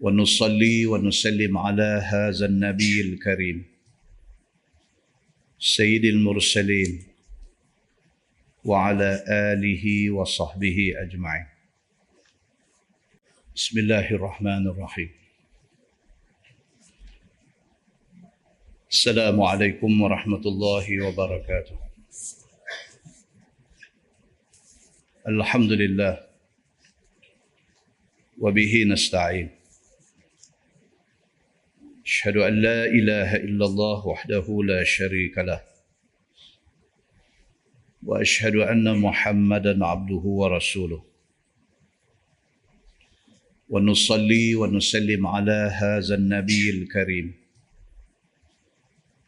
ونصلي ونسلم على هذا النبي الكريم. سيد المرسلين وعلى آله وصحبه أجمعين. بسم الله الرحمن الرحيم. السلام عليكم ورحمة الله وبركاته. الحمد لله. وبه نستعين. أشهد أن لا إله إلا الله وحده لا شريك له وأشهد أن محمدا عبده ورسوله. ونصلي ونسلم على هذا النبي الكريم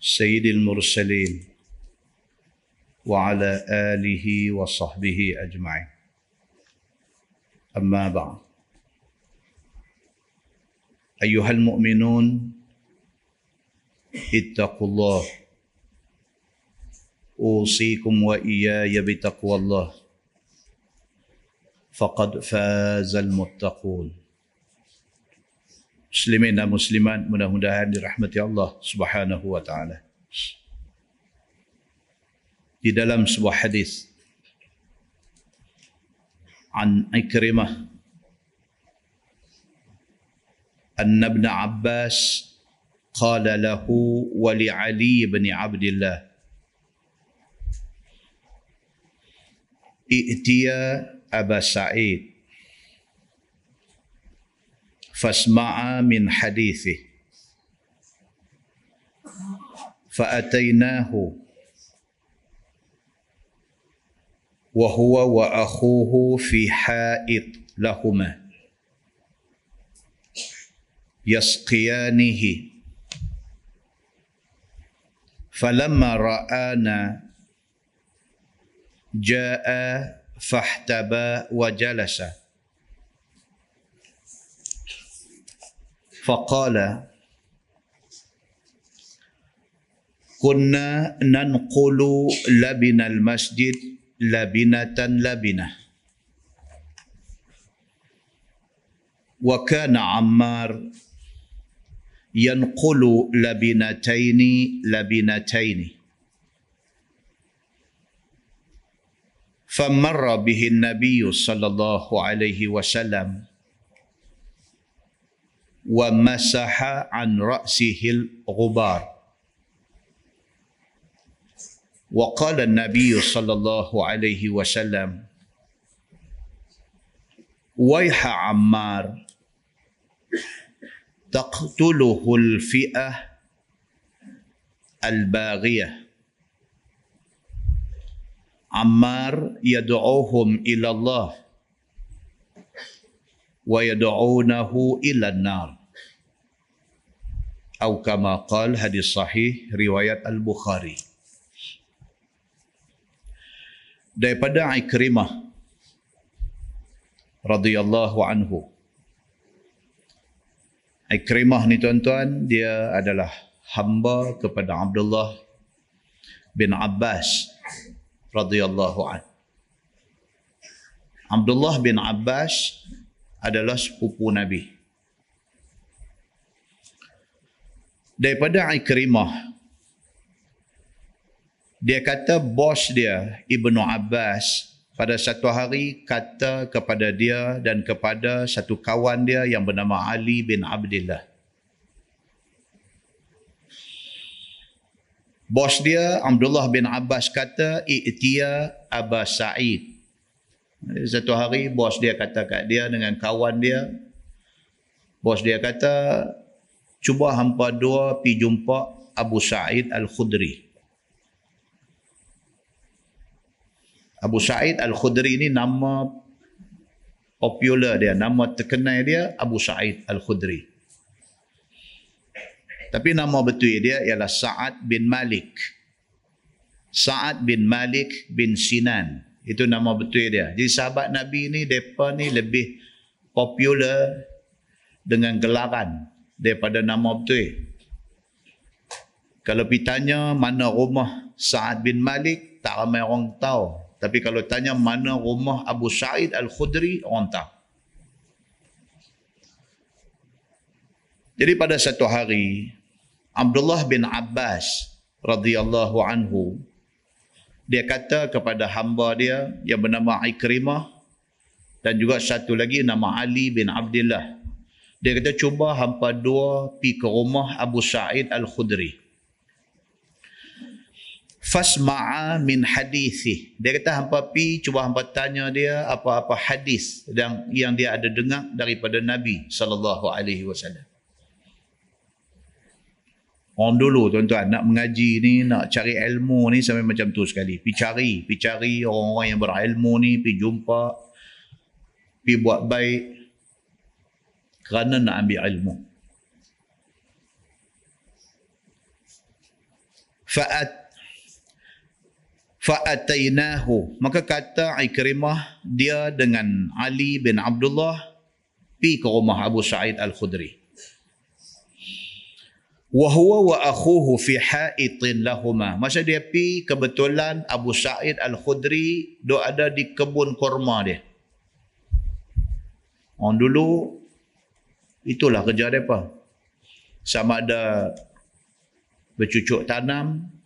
سيد المرسلين وعلى آله وصحبه أجمعين. أما بعد أيها المؤمنون اتقوا الله. أوصيكم وإياي بتقوى الله. فقد فاز المتقون. مسلمين مسلمان من هدى لرحمة الله سبحانه وتعالى في دلم سبع حديث عن إكرمة أن ابن عباس قال له ولعلي بن عبد الله ائتيا أبا سعيد فاسمعا من حديثه. فأتيناه وهو وأخوه في حائط لهما يسقيانه. فلما رآنا جاء فاحتبى وجلس. فقال كنا ننقل لبن المسجد لبنة لبنة. وكان عمار ينقل لبنتين لبنتين. فمر به النبي صلى الله عليه وسلم ومسح عن رأسه الغبار. وقال النبي صلى الله عليه وسلم ويح عمار تقتله الفئة الباغية. عمار يدعوهم إلى الله ويدعونه إلى النار. أو كما قال حديث صحيح رواية البخاري. daripada Ikrimah radhiyallahu anhu Ikrimah ni tuan-tuan dia adalah hamba kepada Abdullah bin Abbas radhiyallahu an. Abdullah bin Abbas adalah sepupu Nabi. Daripada Ikrimah dia kata bos dia Ibnu Abbas pada satu hari kata kepada dia dan kepada satu kawan dia yang bernama Ali bin Abdullah. Bos dia Abdullah bin Abbas kata i'tiya Aba Sa'id. Satu hari bos dia kata kat dia dengan kawan dia bos dia kata cuba hampa dua pi jumpa Abu Sa'id Al-Khudri. Abu Sa'id Al-Khudri ni nama popular dia, nama terkenal dia Abu Sa'id Al-Khudri. Tapi nama betul dia ialah Sa'ad bin Malik. Sa'ad bin Malik bin Sinan. Itu nama betul dia. Jadi sahabat Nabi ni, mereka ni lebih popular dengan gelaran daripada nama betul. Kalau pergi tanya mana rumah Sa'ad bin Malik, tak ramai orang tahu. Tapi kalau tanya mana rumah Abu Sa'id Al-Khudri, orang tahu. Jadi pada satu hari, Abdullah bin Abbas radhiyallahu anhu dia kata kepada hamba dia yang bernama Ikrimah dan juga satu lagi nama Ali bin Abdullah. Dia kata cuba hampa dua pi ke rumah Abu Sa'id Al-Khudri. Fasma'a min hadithi. Dia kata hampa pi cuba hampa tanya dia apa-apa hadis yang yang dia ada dengar daripada Nabi sallallahu alaihi wasallam. Orang dulu tuan-tuan nak mengaji ni, nak cari ilmu ni sampai macam tu sekali. Pi cari, pi cari orang-orang yang berilmu ni, pi jumpa, pi buat baik kerana nak ambil ilmu. Fa'at fa'atainahu. Maka kata Ikrimah dia dengan Ali bin Abdullah pi ke rumah Abu Sa'id Al-Khudri. Wa huwa wa akhuhu fi haitin lahuma masa dia pi kebetulan Abu Sa'id Al-Khudri do ada di kebun kurma dia. Orang dulu itulah kerja depa sama ada bercucuk tanam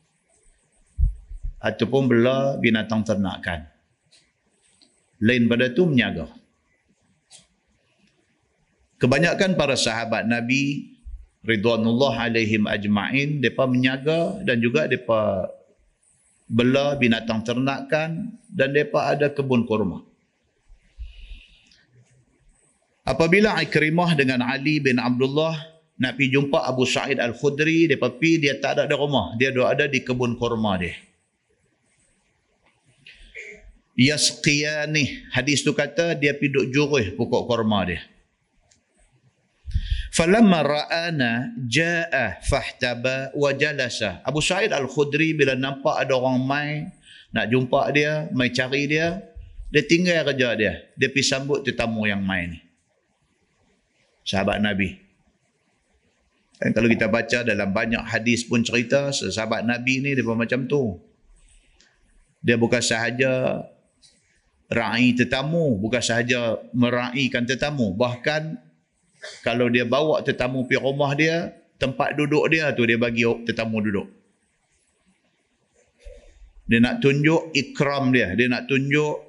ataupun bela binatang ternakan. Lain pada tu menyaga kebanyakan para sahabat Nabi ridwanullah alaihim ajma'in depa menyaga dan juga depa bela binatang ternakan dan depa ada kebun kurma. Apabila Ikrimah dengan Ali bin Abdullah nak pergi jumpa Abu Sa'id Al-Khudri depa pi dia tak ada di rumah. Dia ada di kebun kurma dia yasqiyani hadis tu kata dia pergi duduk juruh pokok kurma dia Falamma ra'ana ja'a fahtaba wa jalasa. Abu Sa'id Al-Khudri bila nampak ada orang mai nak jumpa dia, mai cari dia, dia tinggal kerja dia. Dia pergi sambut tetamu yang mai ni. Sahabat Nabi. Dan kalau kita baca dalam banyak hadis pun cerita, sahabat Nabi ni dia macam tu. Dia bukan sahaja ra'i tetamu, bukan sahaja meraihkan tetamu. Bahkan kalau dia bawa tetamu pergi rumah dia, tempat duduk dia tu dia bagi tetamu duduk. Dia nak tunjuk ikram dia, dia nak tunjuk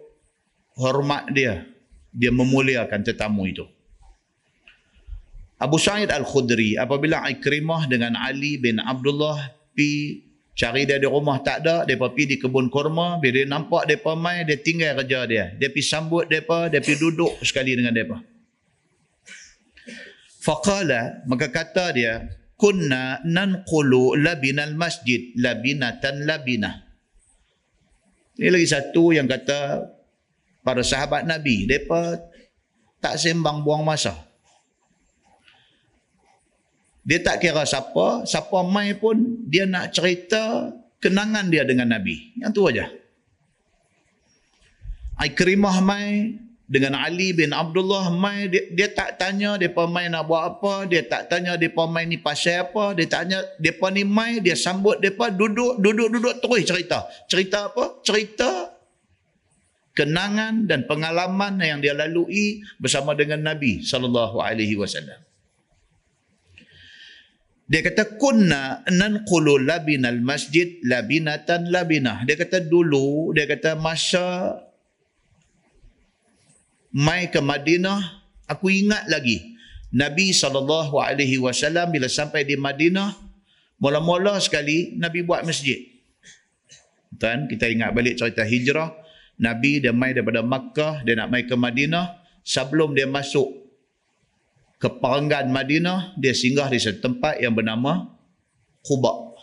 hormat dia. Dia memuliakan tetamu itu. Abu Sa'id Al-Khudri apabila Ikrimah dengan Ali bin Abdullah pi cari dia di rumah tak ada, dia pergi di kebun kurma, bila dia nampak dia mai, dia tinggal kerja dia. Dia pergi sambut dia, dia pergi duduk sekali dengan dia. Faqala maka kata dia kunna nanqulu labinal masjid labinatan labinah. Ini lagi satu yang kata para sahabat Nabi depa tak sembang buang masa. Dia tak kira siapa, siapa mai pun dia nak cerita kenangan dia dengan Nabi. Yang tu aja. Ikrimah mai dengan Ali bin Abdullah mai dia, dia tak tanya depa mai nak buat apa dia tak tanya depa mai ni pasal apa dia tanya depa ni mai dia sambut depa duduk duduk duduk terus cerita cerita apa cerita kenangan dan pengalaman yang dia lalui bersama dengan Nabi sallallahu alaihi wasallam dia kata kunna nanqulu labinal masjid labinatan labinah. Dia kata dulu dia kata masa mai ke Madinah, aku ingat lagi Nabi saw bila sampai di Madinah, mula-mula sekali Nabi buat masjid. Dan kita ingat balik cerita hijrah, Nabi dia mai daripada Makkah, dia nak mai ke Madinah, sebelum dia masuk ke perenggan Madinah, dia singgah di satu tempat yang bernama Quba.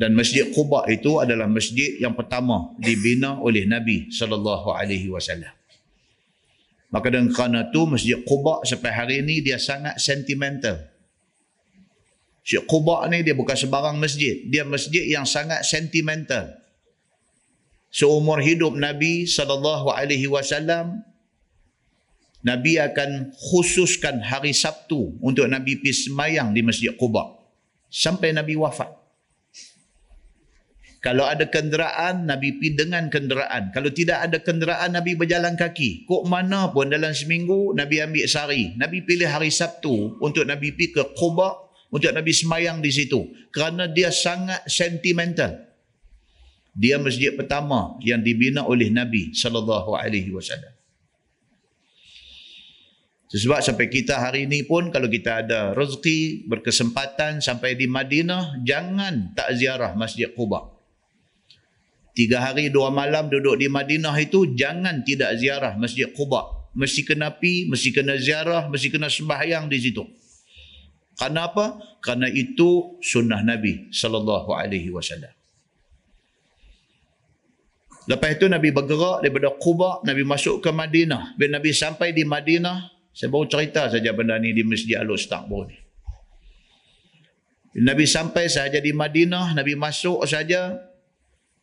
Dan Masjid Quba itu adalah masjid yang pertama dibina oleh Nabi sallallahu alaihi wasallam. Maka dengan kerana tu Masjid Quba sampai hari ini dia sangat sentimental. Masjid Quba ni dia bukan sebarang masjid. Dia masjid yang sangat sentimental. Seumur hidup Nabi saw Nabi akan khususkan hari Sabtu untuk Nabi pergi semayang di Masjid Quba sampai Nabi wafat. Kalau ada kenderaan, Nabi pergi dengan kenderaan. Kalau tidak ada kenderaan, Nabi berjalan kaki. Kok mana pun dalam seminggu, Nabi ambil sehari. Nabi pilih hari Sabtu untuk Nabi pergi ke Quba, untuk Nabi semayang di situ. Kerana dia sangat sentimental. Dia masjid pertama yang dibina oleh Nabi wasallam. Sebab sampai kita hari ini pun kalau kita ada rezeki, berkesempatan sampai di Madinah, jangan tak ziarah Masjid Quba. Tiga hari dua malam duduk di Madinah itu jangan tidak ziarah Masjid Quba. Mesti kena pi, mesti kena ziarah, mesti kena sembahyang di situ. Karena apa? Karena itu sunnah Nabi sallallahu alaihi wasallam. Lepas itu Nabi bergerak daripada Quba, Nabi masuk ke Madinah. Bila Nabi sampai di Madinah, saya baru cerita saja benda ni di Masjid Al-Ustaq baru ni. Nabi sampai saja di Madinah, Nabi masuk saja,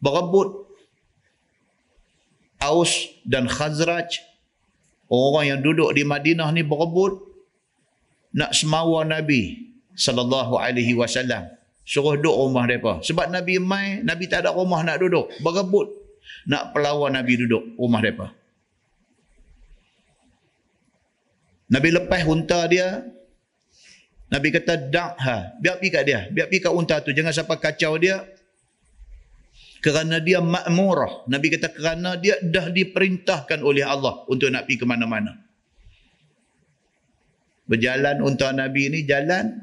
berebut Aus dan Khazraj. Orang yang duduk di Madinah ni berebut nak semawa Nabi sallallahu alaihi wasallam. Suruh duduk rumah mereka. Sebab Nabi mai Nabi tak ada rumah nak duduk. Berebut nak pelawan Nabi duduk rumah mereka Nabi lepas unta dia Nabi kata dak ha biar pergi kat dia biar pergi kat unta tu jangan sampai kacau dia kerana dia makmurah. Nabi kata kerana dia dah diperintahkan oleh Allah untuk nak pergi ke mana-mana. Berjalan untuk Nabi ini jalan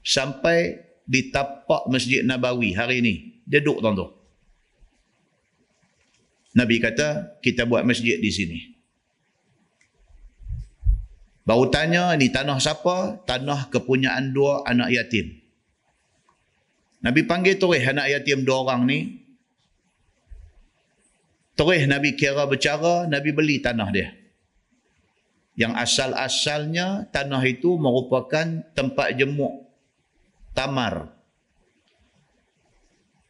sampai di tapak Masjid Nabawi hari ini. Dia duduk tuan-tuan. Nabi kata kita buat masjid di sini. Baru tanya ini tanah siapa? Tanah kepunyaan dua anak yatim. Nabi panggil tu anak yatim dua orang ni. Terus Nabi kira bercara, Nabi beli tanah dia. Yang asal-asalnya tanah itu merupakan tempat jemuk tamar.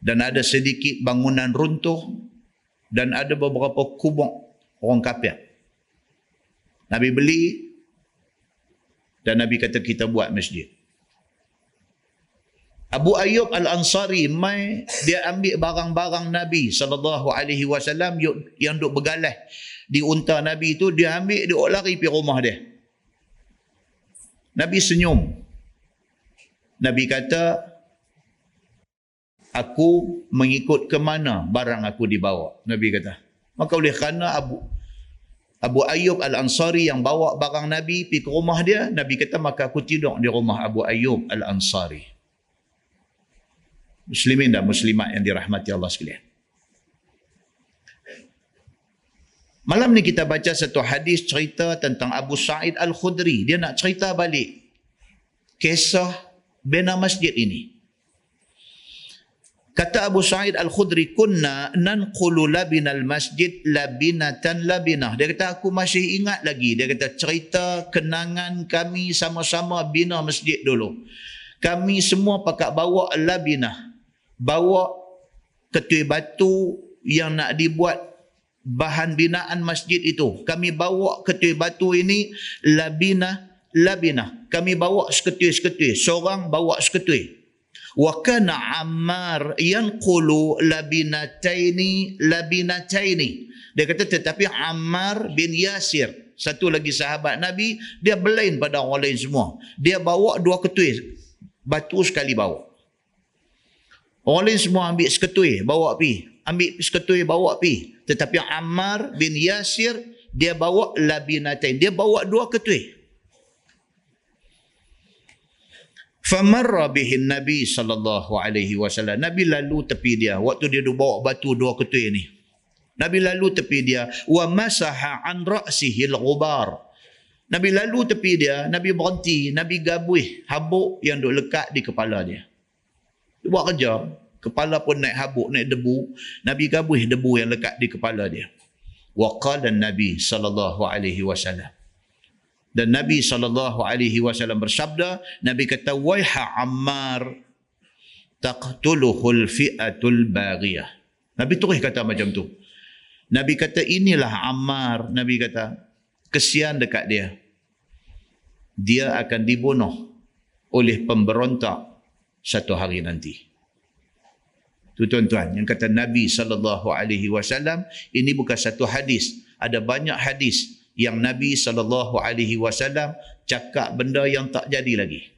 Dan ada sedikit bangunan runtuh dan ada beberapa kubuk orang kafir. Nabi beli dan Nabi kata kita buat masjid. Abu Ayyub Al-Ansari mai dia ambil barang-barang Nabi sallallahu alaihi wasallam yang duk bergalah di unta Nabi itu dia ambil dia lari pergi rumah dia. Nabi senyum. Nabi kata aku mengikut ke mana barang aku dibawa. Nabi kata. Maka oleh kerana Abu Abu Ayyub Al-Ansari yang bawa barang Nabi pergi ke rumah dia, Nabi kata maka aku tidur di rumah Abu Ayyub Al-Ansari muslimin dan muslimat yang dirahmati Allah sekalian. Malam ni kita baca satu hadis cerita tentang Abu Sa'id Al-Khudri. Dia nak cerita balik kisah bina masjid ini. Kata Abu Sa'id Al-Khudri, kunna nanqulu labinal masjid labinatan labinah. Dia kata, aku masih ingat lagi. Dia kata, cerita kenangan kami sama-sama bina masjid dulu. Kami semua pakat bawa labinah bawa ketui batu yang nak dibuat bahan binaan masjid itu. Kami bawa ketui batu ini labina labina. Kami bawa seketui-seketui. Seorang bawa seketui. Wa kana Ammar yanqulu labinataini labinataini. Dia kata tetapi Ammar bin Yasir satu lagi sahabat Nabi dia berlain pada orang lain semua. Dia bawa dua ketui batu sekali bawa. Orang lain semua ambil seketui, bawa pi. Ambil seketui, bawa pi. Tetapi Ammar bin Yasir, dia bawa labinatain. Dia bawa dua ketui. Famarra bihin Nabi sallallahu alaihi wasallam. Nabi lalu tepi dia waktu dia bawa batu dua ketui ni. Nabi lalu tepi dia wa masaha an ra'sihi al-ghubar. Nabi lalu tepi dia, Nabi berhenti, Nabi gabuih habuk yang duk lekat di kepala dia. Dia buat kerja. Kepala pun naik habuk, naik debu. Nabi gabuh debu yang lekat di kepala dia. wa qala nabi sallallahu alaihi wasallam dan Nabi sallallahu alaihi wasallam bersabda Nabi kata waiha Ammar taqtuluhul fi'atul baghiyah Nabi terus kata macam tu. Nabi kata inilah Ammar. Nabi kata kesian dekat dia. Dia akan dibunuh oleh pemberontak satu hari nanti. Tu tuan-tuan yang kata Nabi sallallahu alaihi wasallam ini bukan satu hadis. Ada banyak hadis yang Nabi sallallahu alaihi wasallam cakap benda yang tak jadi lagi.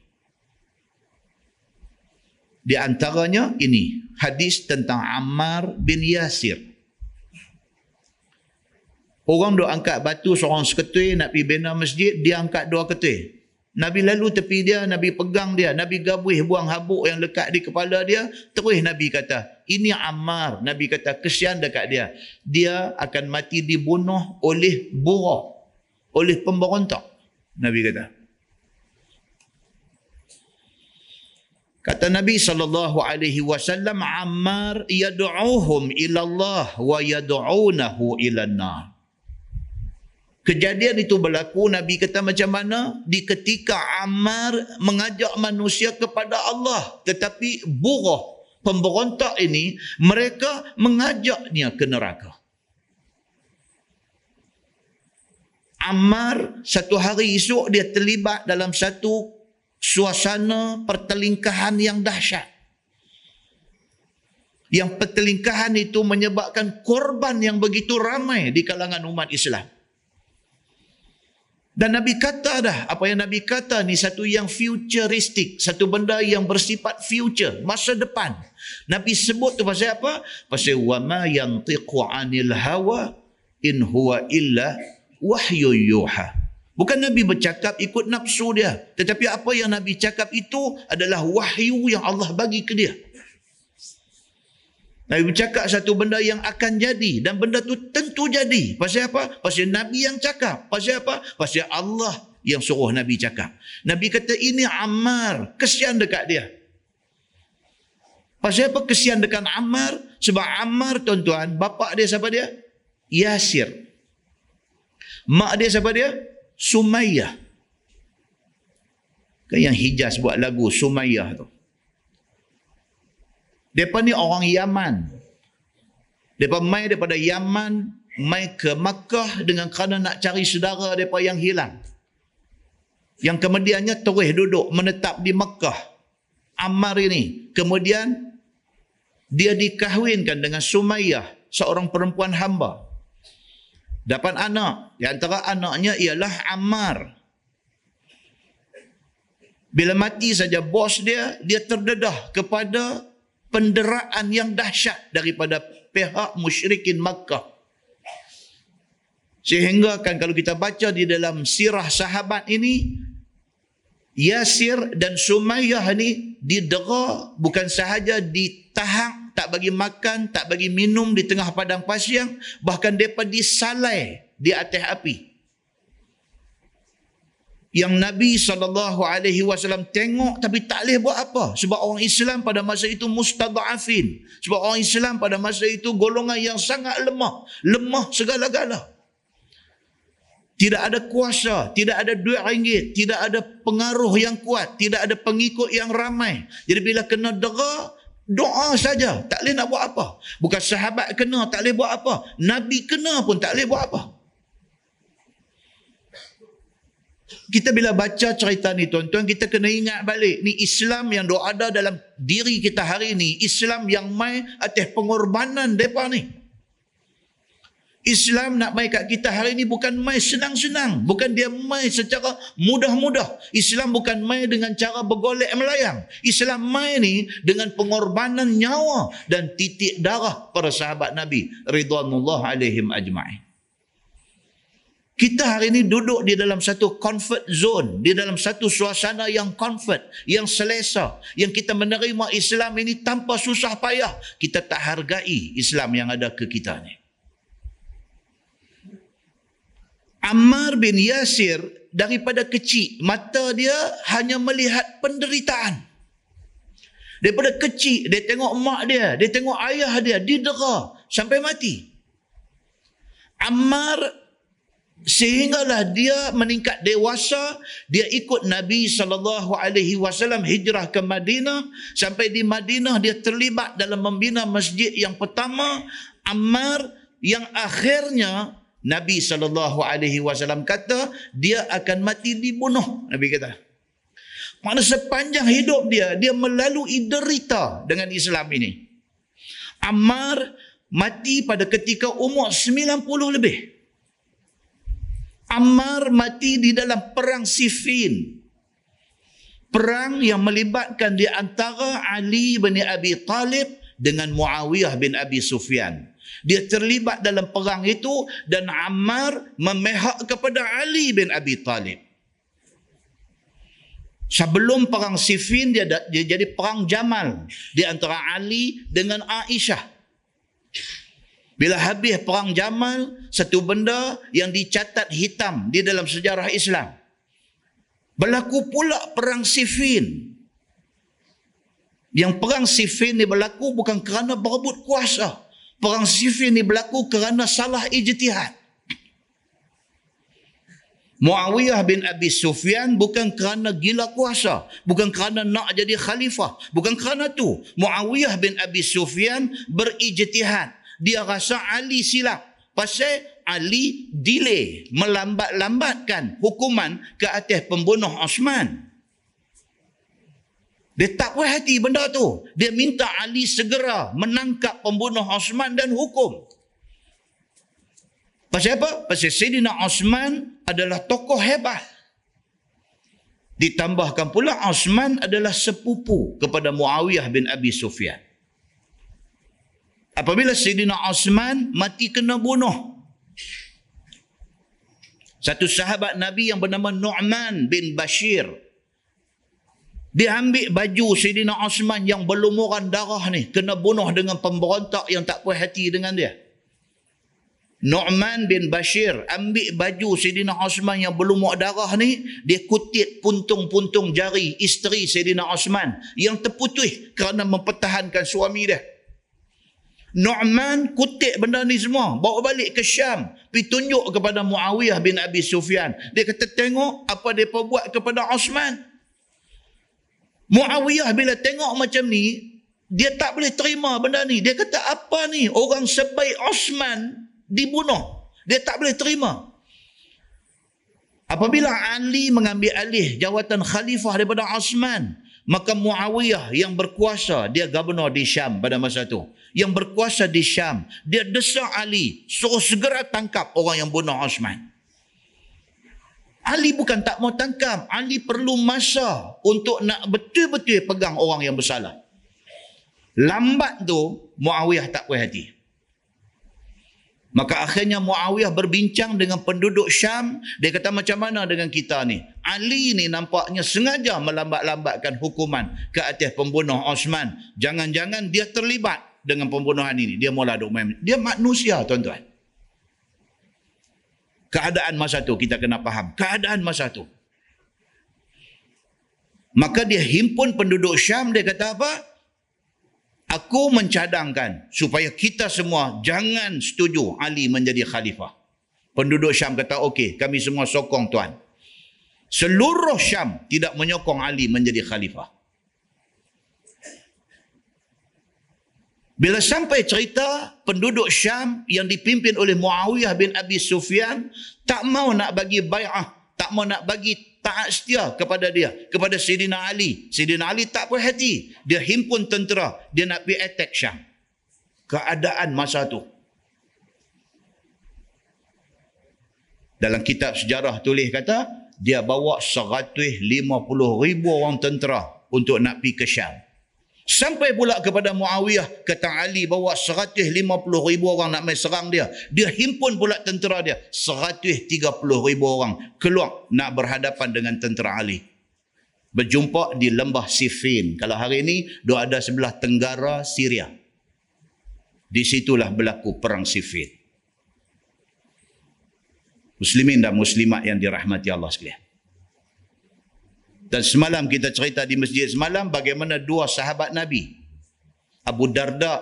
Di antaranya ini hadis tentang Ammar bin Yasir. Orang duk angkat batu seorang seketui nak pergi bina masjid, dia angkat dua ketui. Nabi lalu tepi dia, Nabi pegang dia, Nabi gabuih buang habuk yang lekat di kepala dia. Terus Nabi kata, ini Ammar. Nabi kata, kesian dekat dia. Dia akan mati dibunuh oleh buruk. Oleh pemberontak. Nabi kata. Kata Nabi sallallahu alaihi wasallam Ammar yad'uhum ila Allah wa yad'unahu ila an-nar. Kejadian itu berlaku Nabi kata macam mana? Di ketika Ammar mengajak manusia kepada Allah. Tetapi buruh pemberontak ini mereka mengajaknya ke neraka. Ammar satu hari esok dia terlibat dalam satu suasana pertelingkahan yang dahsyat. Yang pertelingkahan itu menyebabkan korban yang begitu ramai di kalangan umat Islam. Dan Nabi kata dah, apa yang Nabi kata ni satu yang futuristik, satu benda yang bersifat future, masa depan. Nabi sebut tu pasal apa? Pasal wa ma yantiqu 'anil hawa in huwa illa wahyu yuha. Bukan Nabi bercakap ikut nafsu dia, tetapi apa yang Nabi cakap itu adalah wahyu yang Allah bagi ke dia. Nabi bercakap satu benda yang akan jadi dan benda tu tentu jadi. Pasal apa? Pasal Nabi yang cakap. Pasal apa? Pasal Allah yang suruh Nabi cakap. Nabi kata ini Ammar. Kesian dekat dia. Pasal apa kesian dekat Ammar? Sebab Ammar tuan-tuan, bapak dia siapa dia? Yasir. Mak dia siapa dia? Sumayyah. Kan yang Hijaz buat lagu Sumayyah tu. Mereka ni orang Yaman. Mereka mai daripada Yaman, mai ke Makkah dengan kerana nak cari saudara mereka yang hilang. Yang kemudiannya terus duduk menetap di Makkah. Ammar ini. Kemudian dia dikahwinkan dengan Sumayyah, seorang perempuan hamba. Dapat anak. Di antara anaknya ialah Ammar. Bila mati saja bos dia, dia terdedah kepada penderaan yang dahsyat daripada pihak musyrikin Makkah. Sehingga kan kalau kita baca di dalam sirah sahabat ini, Yasir dan Sumayyah ni didera bukan sahaja ditahan, tak bagi makan, tak bagi minum di tengah padang pasir, bahkan mereka disalai di atas api. Yang Nabi saw tengok tapi tak boleh buat apa? Sebab orang Islam pada masa itu mustadafin sebab orang Islam pada masa itu golongan yang sangat lemah. Lemah segala-gala. Tidak ada kuasa tidak ada duit ringgit tidak ada pengaruh yang kuat tidak ada pengikut yang ramai. Jadi bila kena dera doa saja. Tak boleh nak buat apa. Bukan sahabat kena tak boleh buat apa. Nabi kena pun tak boleh buat apa. Kita bila baca cerita ni tuan-tuan kita kena ingat balik. Ni Islam yang ada dalam diri kita hari ni. Islam yang mai atas pengorbanan depa ni Islam nak mai kat kita hari ni bukan mai senang-senang bukan dia mai secara mudah-mudah Islam bukan mai dengan cara bergolek melayang Islam mai ni dengan pengorbanan nyawa dan titik darah para sahabat Nabi ridwanullah alaihim ajma'in kita hari ini duduk di dalam satu comfort zone, di dalam satu suasana yang comfort, yang selesa, yang kita menerima Islam ini tanpa susah payah. Kita tak hargai Islam yang ada ke kita ni. Ammar bin Yasir daripada kecil, mata dia hanya melihat penderitaan. Daripada kecil, dia tengok mak dia, dia tengok ayah dia, didera sampai mati. Ammar sehinggalah dia meningkat dewasa dia ikut Nabi sallallahu alaihi wasallam hijrah ke Madinah sampai di Madinah dia terlibat dalam membina masjid yang pertama Ammar yang akhirnya Nabi wasallam kata dia akan mati dibunuh Nabi kata mana sepanjang hidup dia dia melalui derita dengan Islam ini Ammar mati pada ketika umur 90 lebih Ammar mati di dalam perang Siffin. Perang yang melibatkan di antara Ali bin Abi Talib dengan Muawiyah bin Abi Sufyan. Dia terlibat dalam perang itu dan Ammar memihak kepada Ali bin Abi Talib. Sebelum perang Siffin dia, dia jadi perang Jamal di antara Ali dengan Aisyah. Bila habis perang Jamal, satu benda yang dicatat hitam di dalam sejarah Islam. Berlaku pula perang Siffin. Yang perang Siffin ni berlaku bukan kerana berebut kuasa. Perang Siffin ni berlaku kerana salah ijtihad. Muawiyah bin Abi Sufyan bukan kerana gila kuasa. Bukan kerana nak jadi khalifah. Bukan kerana tu. Muawiyah bin Abi Sufyan berijtihad dia rasa Ali silap. Pasal Ali delay, melambat-lambatkan hukuman ke atas pembunuh Osman. Dia tak puas hati benda tu. Dia minta Ali segera menangkap pembunuh Osman dan hukum. Pasal apa? Pasal Sayyidina Osman adalah tokoh hebat. Ditambahkan pula Osman adalah sepupu kepada Muawiyah bin Abi Sufyan. Apabila Sayyidina Osman mati kena bunuh. Satu sahabat Nabi yang bernama Nu'man bin Bashir. Dia ambil baju Sayyidina Osman yang berlumuran darah ni. Kena bunuh dengan pemberontak yang tak puas hati dengan dia. Nu'man bin Bashir ambil baju Sayyidina Osman yang berlumur darah ni. Dia kutip puntung-puntung jari isteri Sayyidina Osman. Yang terputus kerana mempertahankan suami dia. Nu'man kutip benda ni semua. Bawa balik ke Syam. Pergi tunjuk kepada Muawiyah bin Abi Sufyan. Dia kata tengok apa dia buat kepada Osman. Muawiyah bila tengok macam ni. Dia tak boleh terima benda ni. Dia kata apa ni. Orang sebaik Osman dibunuh. Dia tak boleh terima. Apabila Ali mengambil alih jawatan khalifah daripada Osman. Maka Muawiyah yang berkuasa. Dia gubernur di Syam pada masa itu yang berkuasa di Syam. Dia desak Ali suruh segera tangkap orang yang bunuh Osman. Ali bukan tak mau tangkap. Ali perlu masa untuk nak betul-betul pegang orang yang bersalah. Lambat tu Muawiyah tak puas hati. Maka akhirnya Muawiyah berbincang dengan penduduk Syam. Dia kata macam mana dengan kita ni? Ali ni nampaknya sengaja melambat-lambatkan hukuman ke atas pembunuh Osman. Jangan-jangan dia terlibat dengan pembunuhan ini. Dia mula main. Dia manusia tuan-tuan. Keadaan masa tu kita kena faham. Keadaan masa tu. Maka dia himpun penduduk Syam. Dia kata apa? Aku mencadangkan supaya kita semua jangan setuju Ali menjadi khalifah. Penduduk Syam kata, okey, kami semua sokong tuan. Seluruh Syam tidak menyokong Ali menjadi khalifah. Bila sampai cerita penduduk Syam yang dipimpin oleh Muawiyah bin Abi Sufyan tak mau nak bagi bai'ah, tak mau nak bagi taat setia kepada dia, kepada Sayyidina Ali. Sayyidina Ali tak puas hati. Dia himpun tentera, dia nak pergi attack Syam. Keadaan masa tu. Dalam kitab sejarah tulis kata, dia bawa 150 ribu orang tentera untuk nak pergi ke Syam. Sampai pula kepada Muawiyah kata Ali bawa 150 ribu orang nak main serang dia. Dia himpun pula tentera dia. 130 ribu orang keluar nak berhadapan dengan tentera Ali. Berjumpa di lembah Siffin. Kalau hari ini, dia ada sebelah tenggara Syria. Di situlah berlaku perang Siffin. Muslimin dan muslimat yang dirahmati Allah sekalian. Dan semalam kita cerita di masjid semalam bagaimana dua sahabat Nabi. Abu Darda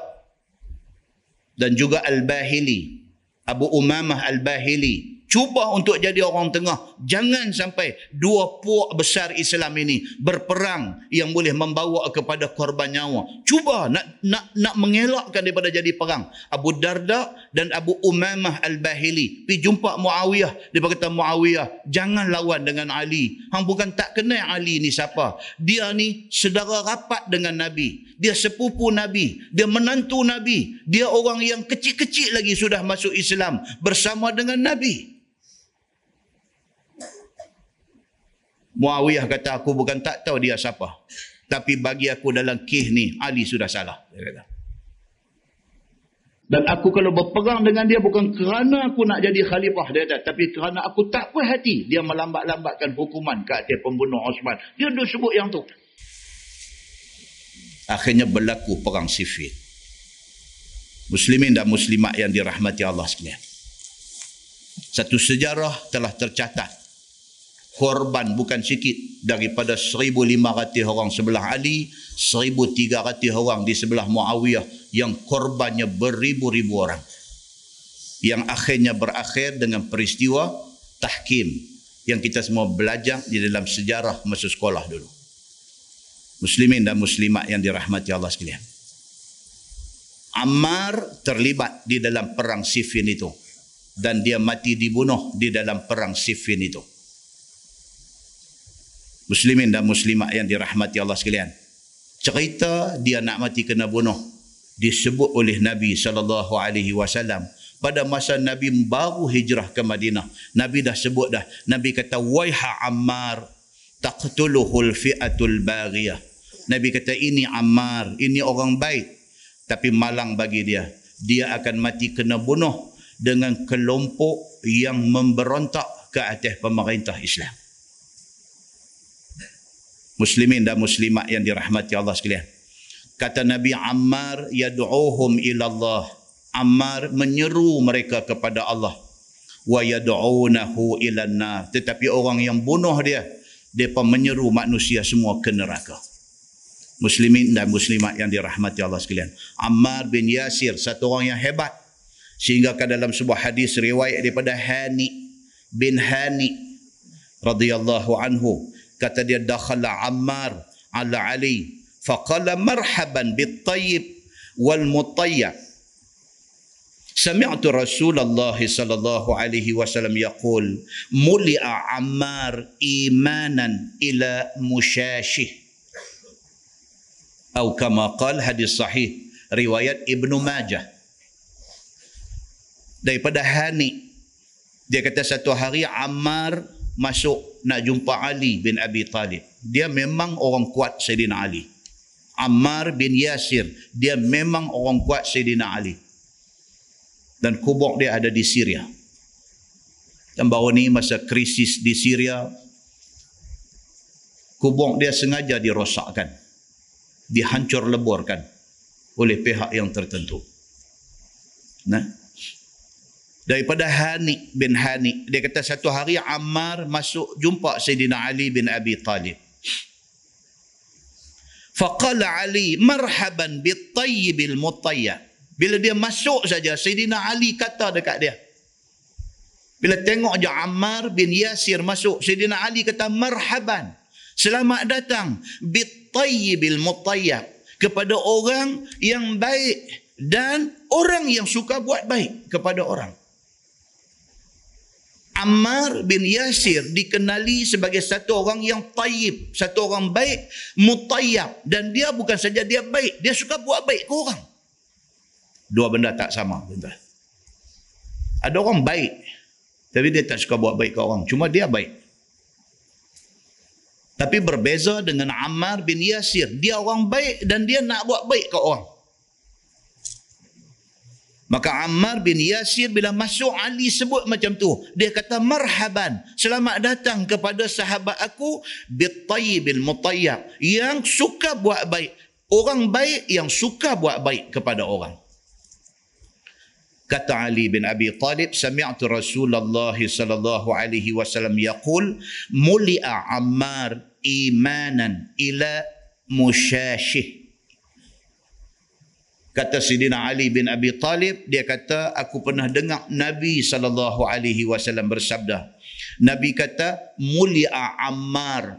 dan juga Al-Bahili. Abu Umamah Al-Bahili cuba untuk jadi orang tengah. Jangan sampai dua puak besar Islam ini berperang yang boleh membawa kepada korban nyawa. Cuba nak nak nak mengelakkan daripada jadi perang. Abu Darda dan Abu Umamah Al-Bahili. Pi jumpa Muawiyah. Dia kata Muawiyah jangan lawan dengan Ali. Hang bukan tak kenal Ali ni siapa. Dia ni saudara rapat dengan Nabi. Dia sepupu Nabi. Dia menantu Nabi. Dia orang yang kecil-kecil lagi sudah masuk Islam bersama dengan Nabi Muawiyah kata aku bukan tak tahu dia siapa. Tapi bagi aku dalam kih ni Ali sudah salah. Dia kata. Dan aku kalau berperang dengan dia bukan kerana aku nak jadi khalifah dia kata. Tapi kerana aku tak puas hati dia melambat-lambatkan hukuman ke atas pembunuh Osman. Dia dah sebut yang tu. Akhirnya berlaku perang sifil. Muslimin dan muslimat yang dirahmati Allah sekalian. Satu sejarah telah tercatat korban bukan sikit daripada 1,500 orang sebelah Ali, 1,300 orang di sebelah Muawiyah yang korbannya beribu-ribu orang. Yang akhirnya berakhir dengan peristiwa tahkim yang kita semua belajar di dalam sejarah masa sekolah dulu. Muslimin dan muslimat yang dirahmati Allah sekalian. Ammar terlibat di dalam perang Siffin itu dan dia mati dibunuh di dalam perang Siffin itu muslimin dan muslimat yang dirahmati Allah sekalian. Cerita dia nak mati kena bunuh disebut oleh Nabi sallallahu alaihi wasallam pada masa Nabi baru hijrah ke Madinah. Nabi dah sebut dah. Nabi kata waiha Ammar taqtuluhul fi'atul baghiyah. Nabi kata ini Ammar, ini orang baik tapi malang bagi dia. Dia akan mati kena bunuh dengan kelompok yang memberontak ke atas pemerintah Islam muslimin dan muslimat yang dirahmati Allah sekalian. Kata Nabi Ammar yad'uhum ila Allah. Ammar menyeru mereka kepada Allah. Wa yad'unahu ila nar. Tetapi orang yang bunuh dia, depa menyeru manusia semua ke neraka. Muslimin dan muslimat yang dirahmati Allah sekalian. Ammar bin Yasir satu orang yang hebat sehingga ke dalam sebuah hadis riwayat daripada Hani bin Hani radhiyallahu anhu kata dia dakhala Ammar ala Ali faqala marhaban bit tayyib wal mutayyib سمعت رسول الله صلى الله عليه وسلم يقول ملئ عمار إيمانا إلى مشاشه أو كما قال حديث صحيح رواية ابن ماجه daripada Hani dia kata satu hari Ammar masuk nak jumpa Ali bin Abi Talib. Dia memang orang kuat Sayyidina Ali. Ammar bin Yasir, dia memang orang kuat Sayyidina Ali. Dan kubur dia ada di Syria. Dan baru ni masa krisis di Syria, kubur dia sengaja dirosakkan. Dihancur leburkan oleh pihak yang tertentu. Nah, daripada Hani bin Hani. Dia kata satu hari Ammar masuk jumpa Sayyidina Ali bin Abi Talib. Faqala Ali marhaban bitayyibil mutayyab bila dia masuk saja Sayyidina Ali kata dekat dia. Bila tengok je Ammar bin Yasir masuk Sayyidina Ali kata marhaban selamat datang bitayyibil mutayyab kepada orang yang baik dan orang yang suka buat baik kepada orang Ammar bin Yasir dikenali sebagai satu orang yang tayyib, satu orang baik, mutayyab dan dia bukan saja dia baik, dia suka buat baik ke orang. Dua benda tak sama, tuan Ada orang baik tapi dia tak suka buat baik ke orang, cuma dia baik. Tapi berbeza dengan Ammar bin Yasir, dia orang baik dan dia nak buat baik ke orang. Maka Ammar bin Yasir bila masuk Ali sebut macam tu. Dia kata marhaban. Selamat datang kepada sahabat aku. Bittayyibil mutayyab. Yang suka buat baik. Orang baik yang suka buat baik kepada orang. Kata Ali bin Abi Talib, sami'tu Rasulullah sallallahu alaihi wasallam yaqul, muli'a Ammar imanan ila musyashih Kata Sidina Ali bin Abi Talib, dia kata, aku pernah dengar Nabi SAW bersabda. Nabi kata, mulia Ammar.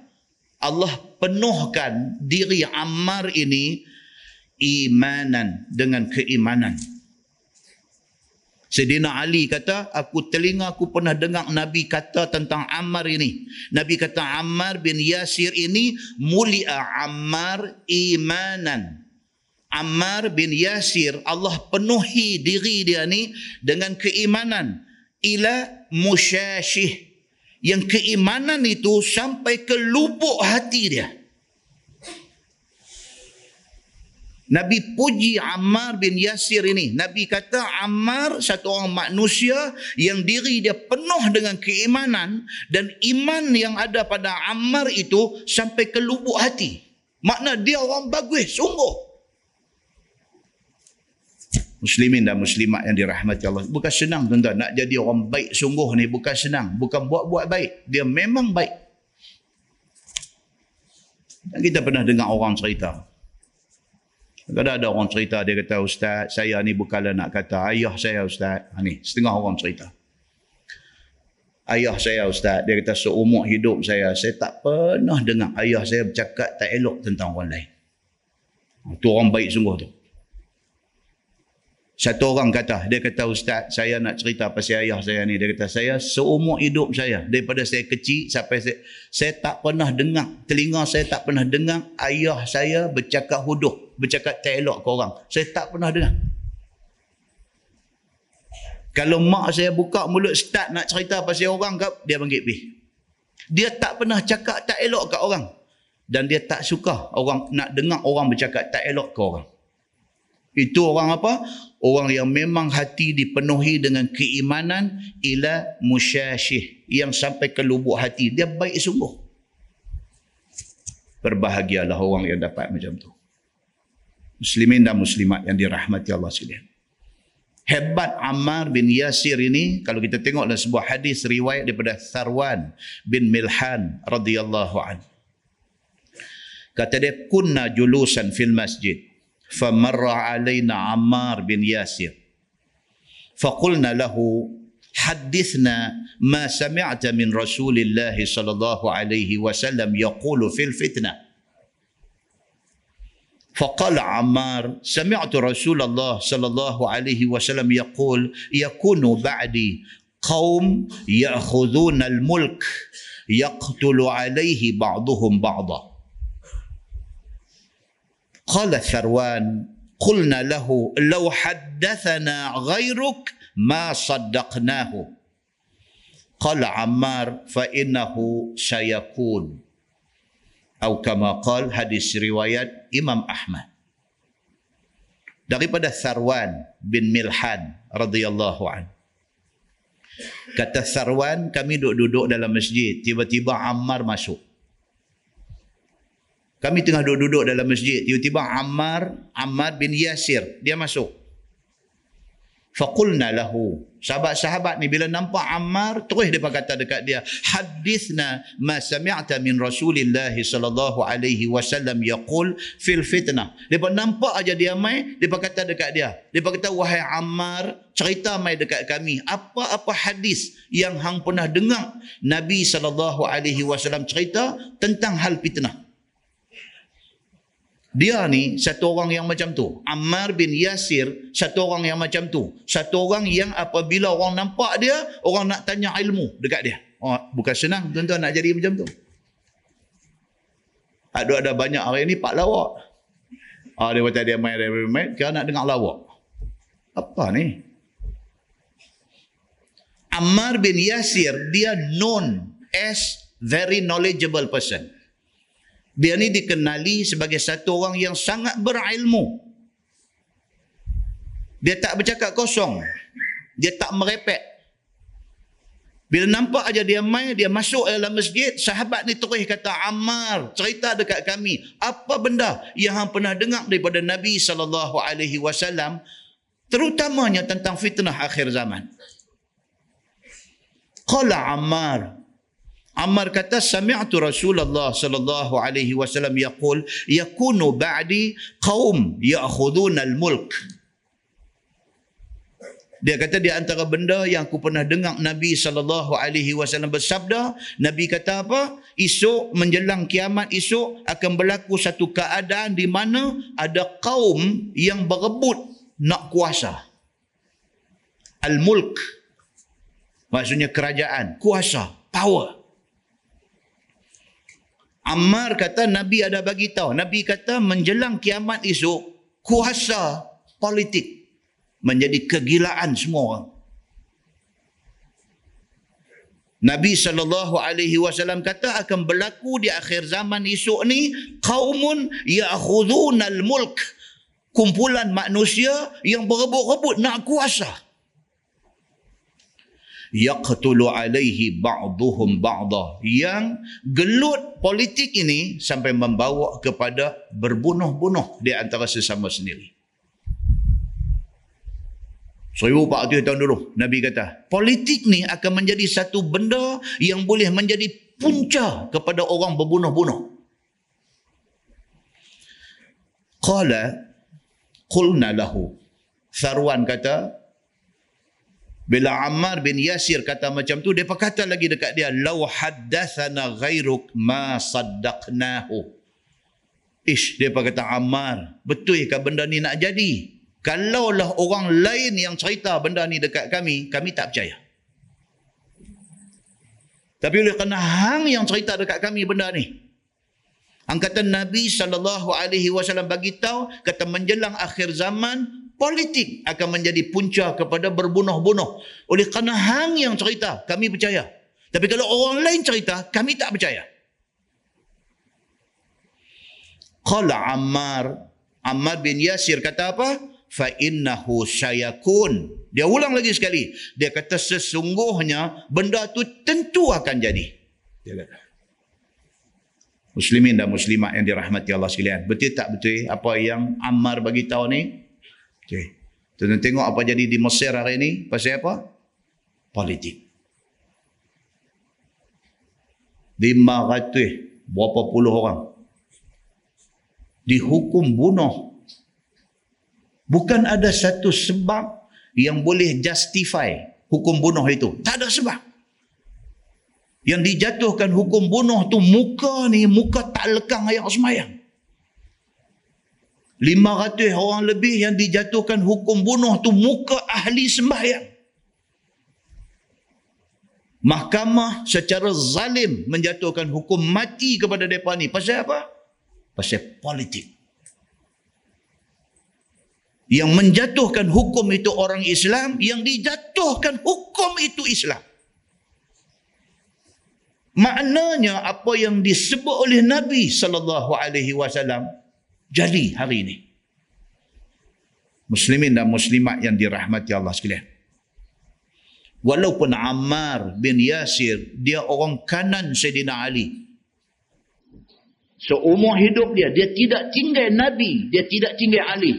Allah penuhkan diri Ammar ini imanan dengan keimanan. Sedina Ali kata, aku telinga aku pernah dengar Nabi kata tentang Ammar ini. Nabi kata Ammar bin Yasir ini mulia Ammar imanan. Ammar bin Yasir, Allah penuhi diri dia ni dengan keimanan. Ila musyashih. Yang keimanan itu sampai ke lubuk hati dia. Nabi puji Ammar bin Yasir ini. Nabi kata Ammar satu orang manusia yang diri dia penuh dengan keimanan dan iman yang ada pada Ammar itu sampai ke lubuk hati. Makna dia orang bagus, sungguh. Muslimin dan muslimat yang dirahmati Allah. Bukan senang tuan-tuan. Nak jadi orang baik sungguh ni bukan senang. Bukan buat-buat baik. Dia memang baik. Dan kita pernah dengar orang cerita. Kadang ada orang cerita, dia kata, Ustaz, saya ni bukanlah nak kata ayah saya Ustaz. Ha, ni, setengah orang cerita. Ayah saya Ustaz, dia kata seumur hidup saya, saya tak pernah dengar ayah saya bercakap tak elok tentang orang lain. Itu orang baik sungguh tu. Satu orang kata, dia kata Ustaz, saya nak cerita pasal ayah saya ni. Dia kata, saya seumur hidup saya, daripada saya kecil sampai saya, saya tak pernah dengar, telinga saya tak pernah dengar ayah saya bercakap huduh, bercakap tak elok ke orang. Saya tak pernah dengar. Kalau mak saya buka mulut start nak cerita pasal orang, dia panggil pergi. Dia tak pernah cakap tak elok ke orang. Dan dia tak suka orang nak dengar orang bercakap tak elok ke orang. Itu orang apa? Orang yang memang hati dipenuhi dengan keimanan ila musyashih yang sampai ke lubuk hati. Dia baik sungguh. Berbahagialah orang yang dapat macam tu. Muslimin dan muslimat yang dirahmati Allah sekalian. Hebat Ammar bin Yasir ini kalau kita tengok dalam sebuah hadis riwayat daripada Tharwan bin Milhan radhiyallahu an. Kata dia kunna julusan fil masjid فمر علينا عمار بن ياسر. فقلنا له حدثنا ما سمعت من رسول الله صلى الله عليه وسلم يقول في الفتنة. فقال عمار سمعت رسول الله صلى الله عليه وسلم يقول يكون بعدي قوم يأخذون الملك يقتل عليه بعضهم بعضا. Qala Syarwan, qulna lahu law haddathana ghairuk ma saddaqnahu. Qala Ammar fa innahu sayakun. Atau kama qal hadis riwayat Imam Ahmad. Daripada Sarwan bin Milhan radhiyallahu an. Kata Sarwan, kami duduk-duduk dalam masjid. Tiba-tiba Ammar masuk kami tengah duduk-duduk dalam masjid. Tiba-tiba Ammar, Ammar bin Yasir, dia masuk. Faqulna lahu. Sahabat-sahabat ni bila nampak Ammar, terus dia kata dekat dia, "Hadithna ma sami'ta min Rasulillah sallallahu alaihi wasallam yaqul fil fitnah." Depa nampak aja dia mai, depa kata dekat dia. Depa kata, "Wahai Ammar, cerita mai dekat kami, apa-apa hadis yang hang pernah dengar Nabi sallallahu alaihi wasallam cerita tentang hal fitnah?" Dia ni satu orang yang macam tu. Ammar bin Yasir satu orang yang macam tu. Satu orang yang apabila orang nampak dia, orang nak tanya ilmu dekat dia. Oh, bukan senang tuan-tuan nak jadi macam tu. Ada ada banyak hari ni pak lawak. Ah dia kata dia main dia main, kira nak dengar lawak. Apa ni? Ammar bin Yasir dia known as very knowledgeable person. Dia ni dikenali sebagai satu orang yang sangat berilmu. Dia tak bercakap kosong. Dia tak merepek. Bila nampak aja dia mai, dia masuk dalam masjid, sahabat ni terus kata, Ammar, cerita dekat kami, apa benda yang hang pernah dengar daripada Nabi SAW, terutamanya tentang fitnah akhir zaman. Qala Ammar, Ammar kata sami'tu Rasulullah sallallahu alaihi wasallam yaqul yakunu ba'di qaum ya'khuduna al-mulk dia kata di antara benda yang aku pernah dengar Nabi sallallahu alaihi wasallam bersabda, Nabi kata apa? Esok menjelang kiamat esok akan berlaku satu keadaan di mana ada kaum yang berebut nak kuasa. Al-mulk. Maksudnya kerajaan, kuasa, power. Ammar kata Nabi ada bagi tahu. Nabi kata menjelang kiamat esok kuasa politik menjadi kegilaan semua orang. Nabi sallallahu alaihi wasallam kata akan berlaku di akhir zaman esok ni qaumun ya'khudhuna al-mulk kumpulan manusia yang berebut-rebut nak kuasa yaqtulu alaihi ba'dhum ba'dha. Yang gelut politik ini sampai membawa kepada berbunuh-bunuh di antara sesama sendiri. 1400 tahun dulu Nabi kata politik ni akan menjadi satu benda yang boleh menjadi punca kepada orang berbunuh-bunuh. Qala qulna lahu. Sarwan kata bila Ammar bin Yasir kata macam tu dia kata lagi dekat dia law haddathana ghairuk ma saddaqnahu ish dia kata Ammar betul ke benda ni nak jadi Kalaulah orang lain yang cerita benda ni dekat kami, kami tak percaya. Tapi oleh kerana hang yang cerita dekat kami benda ni. Angkatan Nabi saw bagi tahu kata menjelang akhir zaman politik akan menjadi punca kepada berbunuh-bunuh. Oleh kerana hang yang cerita, kami percaya. Tapi kalau orang lain cerita, kami tak percaya. Qala Ammar, Ammar bin Yasir kata apa? fa innahu syayakun dia ulang lagi sekali dia kata sesungguhnya benda tu tentu akan jadi dia kata muslimin dan muslimat yang dirahmati Allah sekalian betul tak betul apa yang Ammar bagi tahu ni okey tuan tengok apa jadi di Mesir hari ini pasal apa politik 500 berapa puluh orang dihukum bunuh Bukan ada satu sebab yang boleh justify hukum bunuh itu. Tak ada sebab. Yang dijatuhkan hukum bunuh tu muka ni, muka tak lekang ayat semayang. 500 orang lebih yang dijatuhkan hukum bunuh tu muka ahli sembahyang. Mahkamah secara zalim menjatuhkan hukum mati kepada mereka ni. Pasal apa? Pasal politik yang menjatuhkan hukum itu orang Islam yang dijatuhkan hukum itu Islam maknanya apa yang disebut oleh Nabi sallallahu alaihi wasallam jadi hari ini. Muslimin dan muslimat yang dirahmati Allah sekalian. Walaupun Ammar bin Yasir dia orang kanan Sayyidina Ali. Seumur hidup dia dia tidak tinggal Nabi dia tidak tinggal Ali.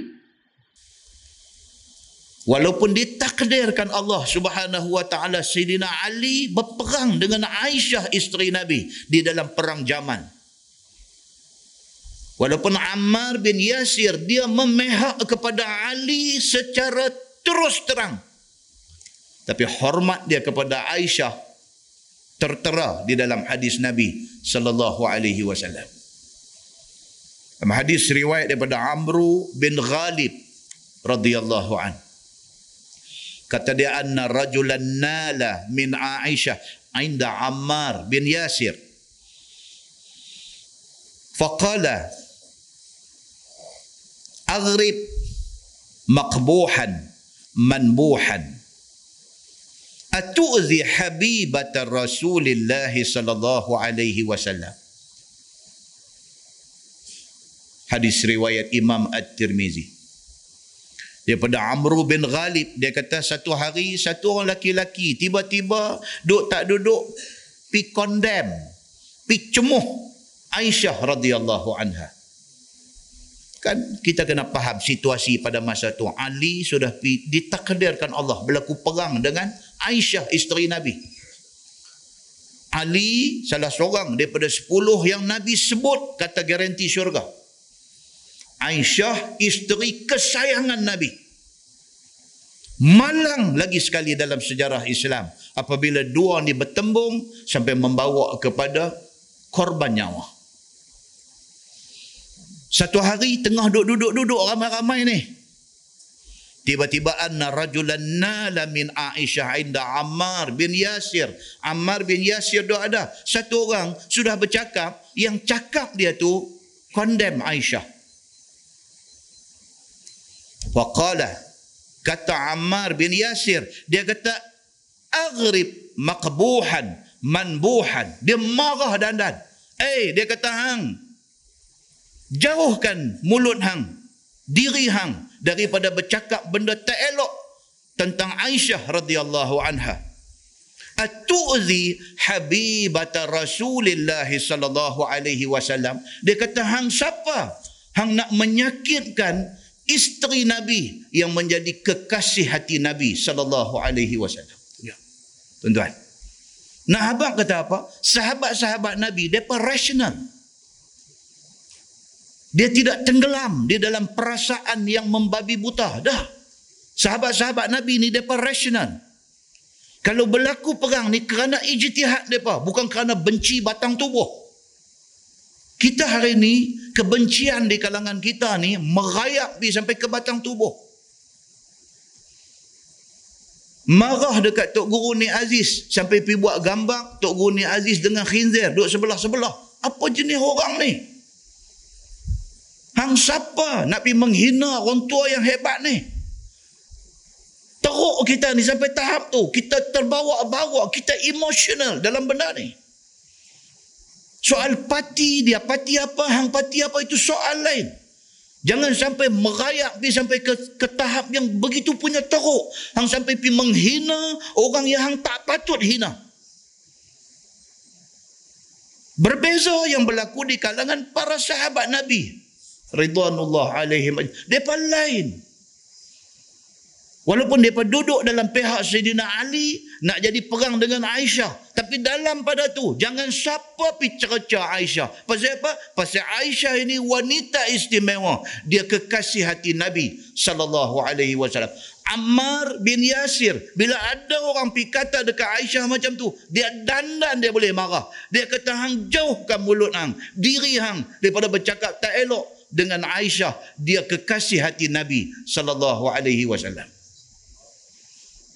Walaupun ditakdirkan Allah Subhanahu wa taala Sayyidina Ali berperang dengan Aisyah isteri Nabi di dalam perang Jamal. Walaupun Ammar bin Yasir dia memihak kepada Ali secara terus terang. Tapi hormat dia kepada Aisyah tertera di dalam hadis Nabi sallallahu alaihi wasallam. Dalam hadis riwayat daripada Amru bin Ghalib radhiyallahu anhu kata dia anna rajulan nala min Aisyah inda Ammar bin Yasir faqala aghrib maqbuhan manbuhan atu'zi habibata rasulillah sallallahu alaihi wasallam hadis riwayat Imam At-Tirmizi daripada Amru bin Ghalib dia kata satu hari satu orang laki-laki tiba-tiba duduk tak duduk pi condemn pi cemuh Aisyah radhiyallahu anha kan kita kena faham situasi pada masa tu Ali sudah ditakdirkan Allah berlaku perang dengan Aisyah isteri Nabi Ali salah seorang daripada sepuluh yang Nabi sebut kata garanti syurga. Aisyah isteri kesayangan Nabi. Malang lagi sekali dalam sejarah Islam apabila dua ni bertembung sampai membawa kepada korban nyawa. Satu hari tengah duduk-duduk-duduk ramai-ramai ni. Tiba-tiba anna rajulan nala min Aisyah inda Ammar bin Yasir. Ammar bin Yasir tu ada. Satu orang sudah bercakap, yang cakap dia tu condemn Aisyah. Waqala kata Ammar bin Yasir, dia kata aghrib maqbuhan manbuhan. Dia marah dandan. Eh, dia kata hang jauhkan mulut hang, diri hang daripada bercakap benda tak elok tentang Aisyah radhiyallahu anha. Atu'zi habibata Rasulillah sallallahu alaihi wasallam. Dia kata hang siapa? Hang nak menyakitkan isteri Nabi yang menjadi kekasih hati Nabi sallallahu alaihi wasallam. Ya. Tuan-tuan. Nah abang kata apa? Sahabat-sahabat Nabi depa rasional. Dia tidak tenggelam di dalam perasaan yang membabi buta. Dah. Sahabat-sahabat Nabi ni mereka rasional. Kalau berlaku perang ni kerana ijtihad mereka. Bukan kerana benci batang tubuh. Kita hari ni, kebencian di kalangan kita ni merayap di sampai ke batang tubuh. Marah dekat Tok Guru Ni Aziz sampai pergi buat gambar Tok Guru Ni Aziz dengan khinzir duduk sebelah-sebelah. Apa jenis orang ni? Hang siapa nak pergi menghina orang tua yang hebat ni? Teruk kita ni sampai tahap tu. Kita terbawa-bawa. Kita emosional dalam benda ni. Soal pati dia. Pati apa? Hang pati apa? Itu soal lain. Jangan sampai merayak pergi sampai ke, ke tahap yang begitu punya teruk. Hang sampai pergi menghina orang yang hang tak patut hina. Berbeza yang berlaku di kalangan para sahabat Nabi ridwanullah alaihim depa lain. Walaupun depa duduk dalam pihak Sayyidina Ali nak jadi perang dengan Aisyah. Tapi dalam pada tu jangan siapa pi cerca Aisyah. Pasal apa? Pasal Aisyah ini wanita istimewa. Dia kekasih hati Nabi sallallahu alaihi wasallam. Ammar bin Yasir bila ada orang pi kata dekat Aisyah macam tu dia dandan dia boleh marah. Dia kata hang jauhkan mulut hang. Diri hang. Daripada bercakap tak elok dengan Aisyah dia kekasih hati Nabi sallallahu alaihi wasallam.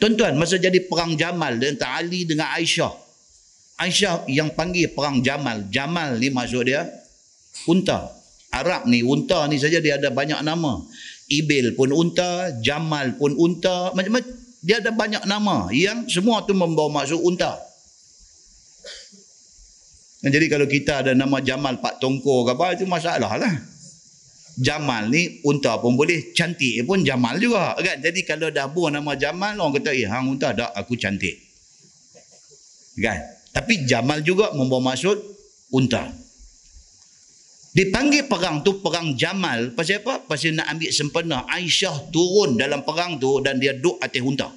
Tuan-tuan masa jadi perang Jamal antara Ali dengan Aisyah. Aisyah yang panggil perang Jamal. Jamal ni maksud dia unta. Arab ni unta ni saja dia ada banyak nama. Ibil pun unta, Jamal pun unta, macam-macam dia ada banyak nama yang semua tu membawa maksud unta. Dan jadi kalau kita ada nama Jamal Pak Tongko ke apa itu masalah lah. Jamal ni unta pun boleh. Cantik pun Jamal juga kan? Jadi kalau dah buah nama Jamal orang kata eh hang unta dak aku cantik. Kan? Tapi Jamal juga membawa maksud unta. Dipanggil perang tu perang Jamal. Pasal apa? Pasal nak ambil sempena. Aisyah turun dalam perang tu dan dia duduk atas unta.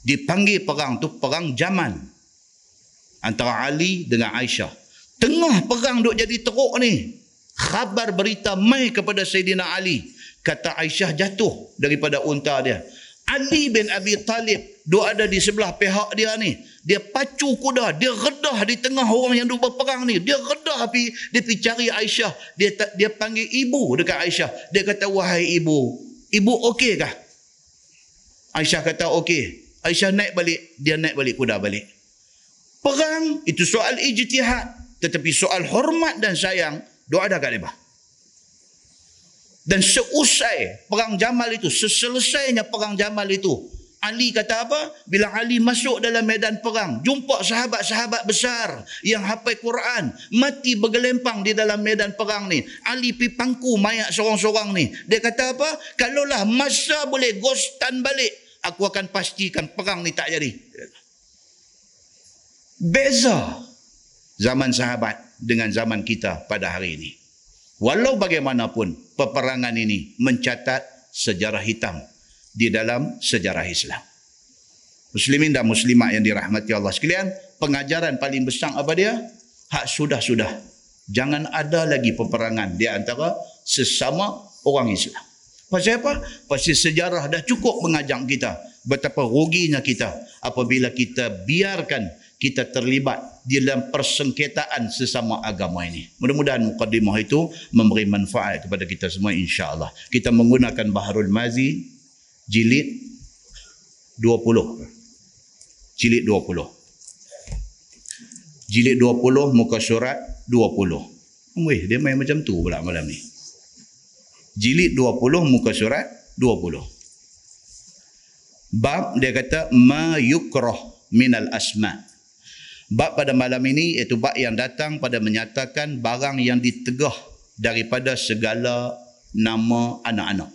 Dipanggil perang tu perang Jamal antara Ali dengan Aisyah. Tengah perang duk jadi teruk ni khabar berita mai kepada Sayyidina Ali. Kata Aisyah jatuh daripada unta dia. Ali bin Abi Talib duk ada di sebelah pihak dia ni. Dia pacu kuda dia redah di tengah orang yang duk berperang ni. Dia redah pi dia pi cari Aisyah. Dia dia panggil ibu dekat Aisyah. Dia kata wahai ibu ibu okey kah Aisyah kata okey. Aisyah naik balik dia naik balik kuda balik. Perang itu soal ijtihad. Tetapi soal hormat dan sayang Doa ada kat mereka. Dan seusai perang Jamal itu, seselesainya perang Jamal itu, Ali kata apa? Bila Ali masuk dalam medan perang, jumpa sahabat-sahabat besar yang hafal Quran, mati bergelempang di dalam medan perang ni. Ali pi pangku mayat seorang-seorang ni. Dia kata apa? Kalaulah masa boleh ghostan balik, aku akan pastikan perang ni tak jadi. Beza zaman sahabat dengan zaman kita pada hari ini. Walau bagaimanapun peperangan ini mencatat sejarah hitam di dalam sejarah Islam. Muslimin dan muslimat yang dirahmati Allah sekalian, pengajaran paling besar apa dia? Hak sudah-sudah. Jangan ada lagi peperangan di antara sesama orang Islam. Pasal apa? Pasal sejarah dah cukup mengajak kita betapa ruginya kita apabila kita biarkan kita terlibat di dalam persengketaan sesama agama ini. Mudah-mudahan mukadimah itu memberi manfaat kepada kita semua insya-Allah. Kita menggunakan Baharul Mazi jilid 20. Jilid 20. Jilid 20 muka surat 20. Weh, dia main macam tu pula malam ni. Jilid 20 muka surat 20. Bab dia kata ma yukrah minal asma' Bab pada malam ini iaitu bab yang datang pada menyatakan barang yang ditegah daripada segala nama anak-anak.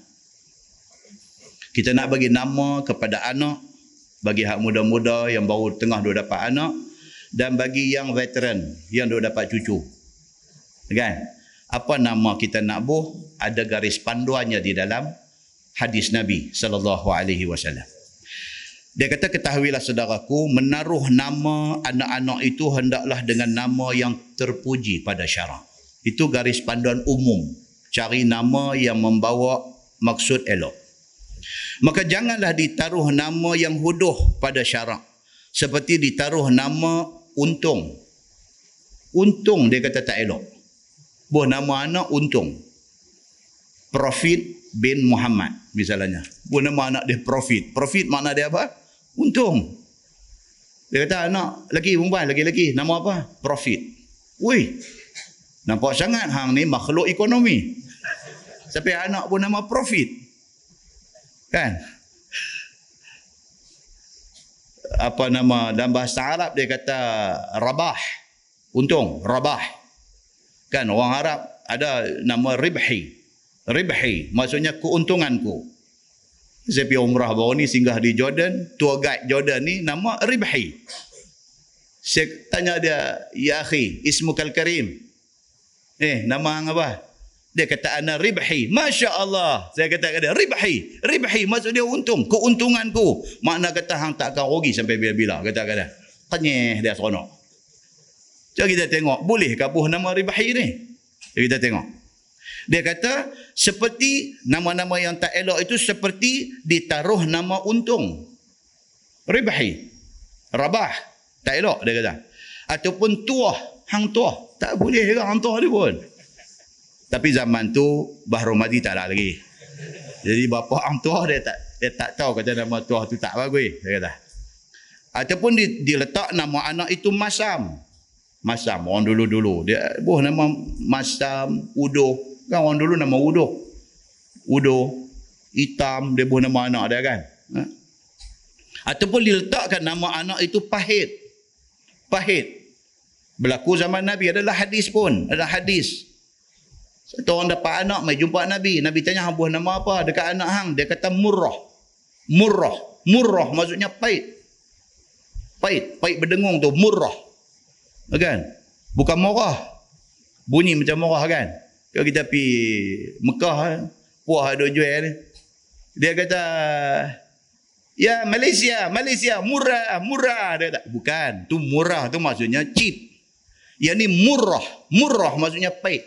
Kita nak bagi nama kepada anak, bagi hak muda-muda yang baru tengah dua dapat anak dan bagi yang veteran yang dua dapat cucu. Kan? Apa nama kita nak buh? Ada garis panduannya di dalam hadis Nabi sallallahu alaihi wasallam. Dia kata ketahuilah saudaraku menaruh nama anak-anak itu hendaklah dengan nama yang terpuji pada syarak. Itu garis panduan umum. Cari nama yang membawa maksud elok. Maka janganlah ditaruh nama yang huduh pada syarak. Seperti ditaruh nama untung. Untung dia kata tak elok. Buah nama anak untung. Profit bin Muhammad misalnya. Buah nama anak dia Profit. Profit makna dia apa? Untung. Dia kata anak lagi perempuan, lagi-lagi. Nama apa? Profit. Wih. Nampak sangat hang ni makhluk ekonomi. Sampai anak pun nama profit. Kan? Apa nama dalam bahasa Arab dia kata rabah. Untung, rabah. Kan orang Arab ada nama ribhi. Ribhi maksudnya keuntunganku. Saya pergi umrah baru ni singgah di Jordan. Tour guide Jordan ni nama Ribhi. Saya tanya dia, Ya akhi, ismu kal karim. Eh, nama hang apa? Dia kata ana Ribhi. Masya Allah. Saya kata kepada dia, Ribhi. Ribhi maksud dia untung. Keuntunganku. Makna kata hang tak akan rugi sampai bila-bila. Kata kata. Kenyeh dia seronok. Jadi kita tengok. Boleh kabuh nama Ribhi ni? Jadi kita tengok. Dia kata seperti nama-nama yang tak elok itu seperti ditaruh nama untung. Ribhi. Rabah. Tak elok dia kata. Ataupun tuah. Hang tuah. Tak boleh juga hang tuah dia pun. Tapi zaman tu Bahru Madi tak ada lagi. Jadi bapa hang tuah dia tak dia tak tahu kata nama tuah tu tak bagus. Dia kata. Ataupun diletak nama anak itu Masam. Masam orang dulu-dulu. Dia buah nama Masam, Uduh. Kan orang dulu nama Udo. Udo. Hitam. Dia buat nama anak dia kan. Ha? Ataupun diletakkan nama anak itu pahit. Pahit. Berlaku zaman Nabi. Adalah hadis pun. Ada hadis. Satu orang dapat anak. Mai jumpa Nabi. Nabi tanya buah nama apa dekat anak hang. Dia kata murrah. Murrah. Murrah maksudnya pahit. Pahit. Pahit berdengung tu. Murrah. Kan? Bukan murah. Bunyi macam murah kan? Kalau kita pergi Mekah, puah ada jual ni. Dia kata, ya Malaysia, Malaysia, murah, murah. Dia kata, bukan, tu murah tu maksudnya cheap. Yang ni murah, murah maksudnya baik.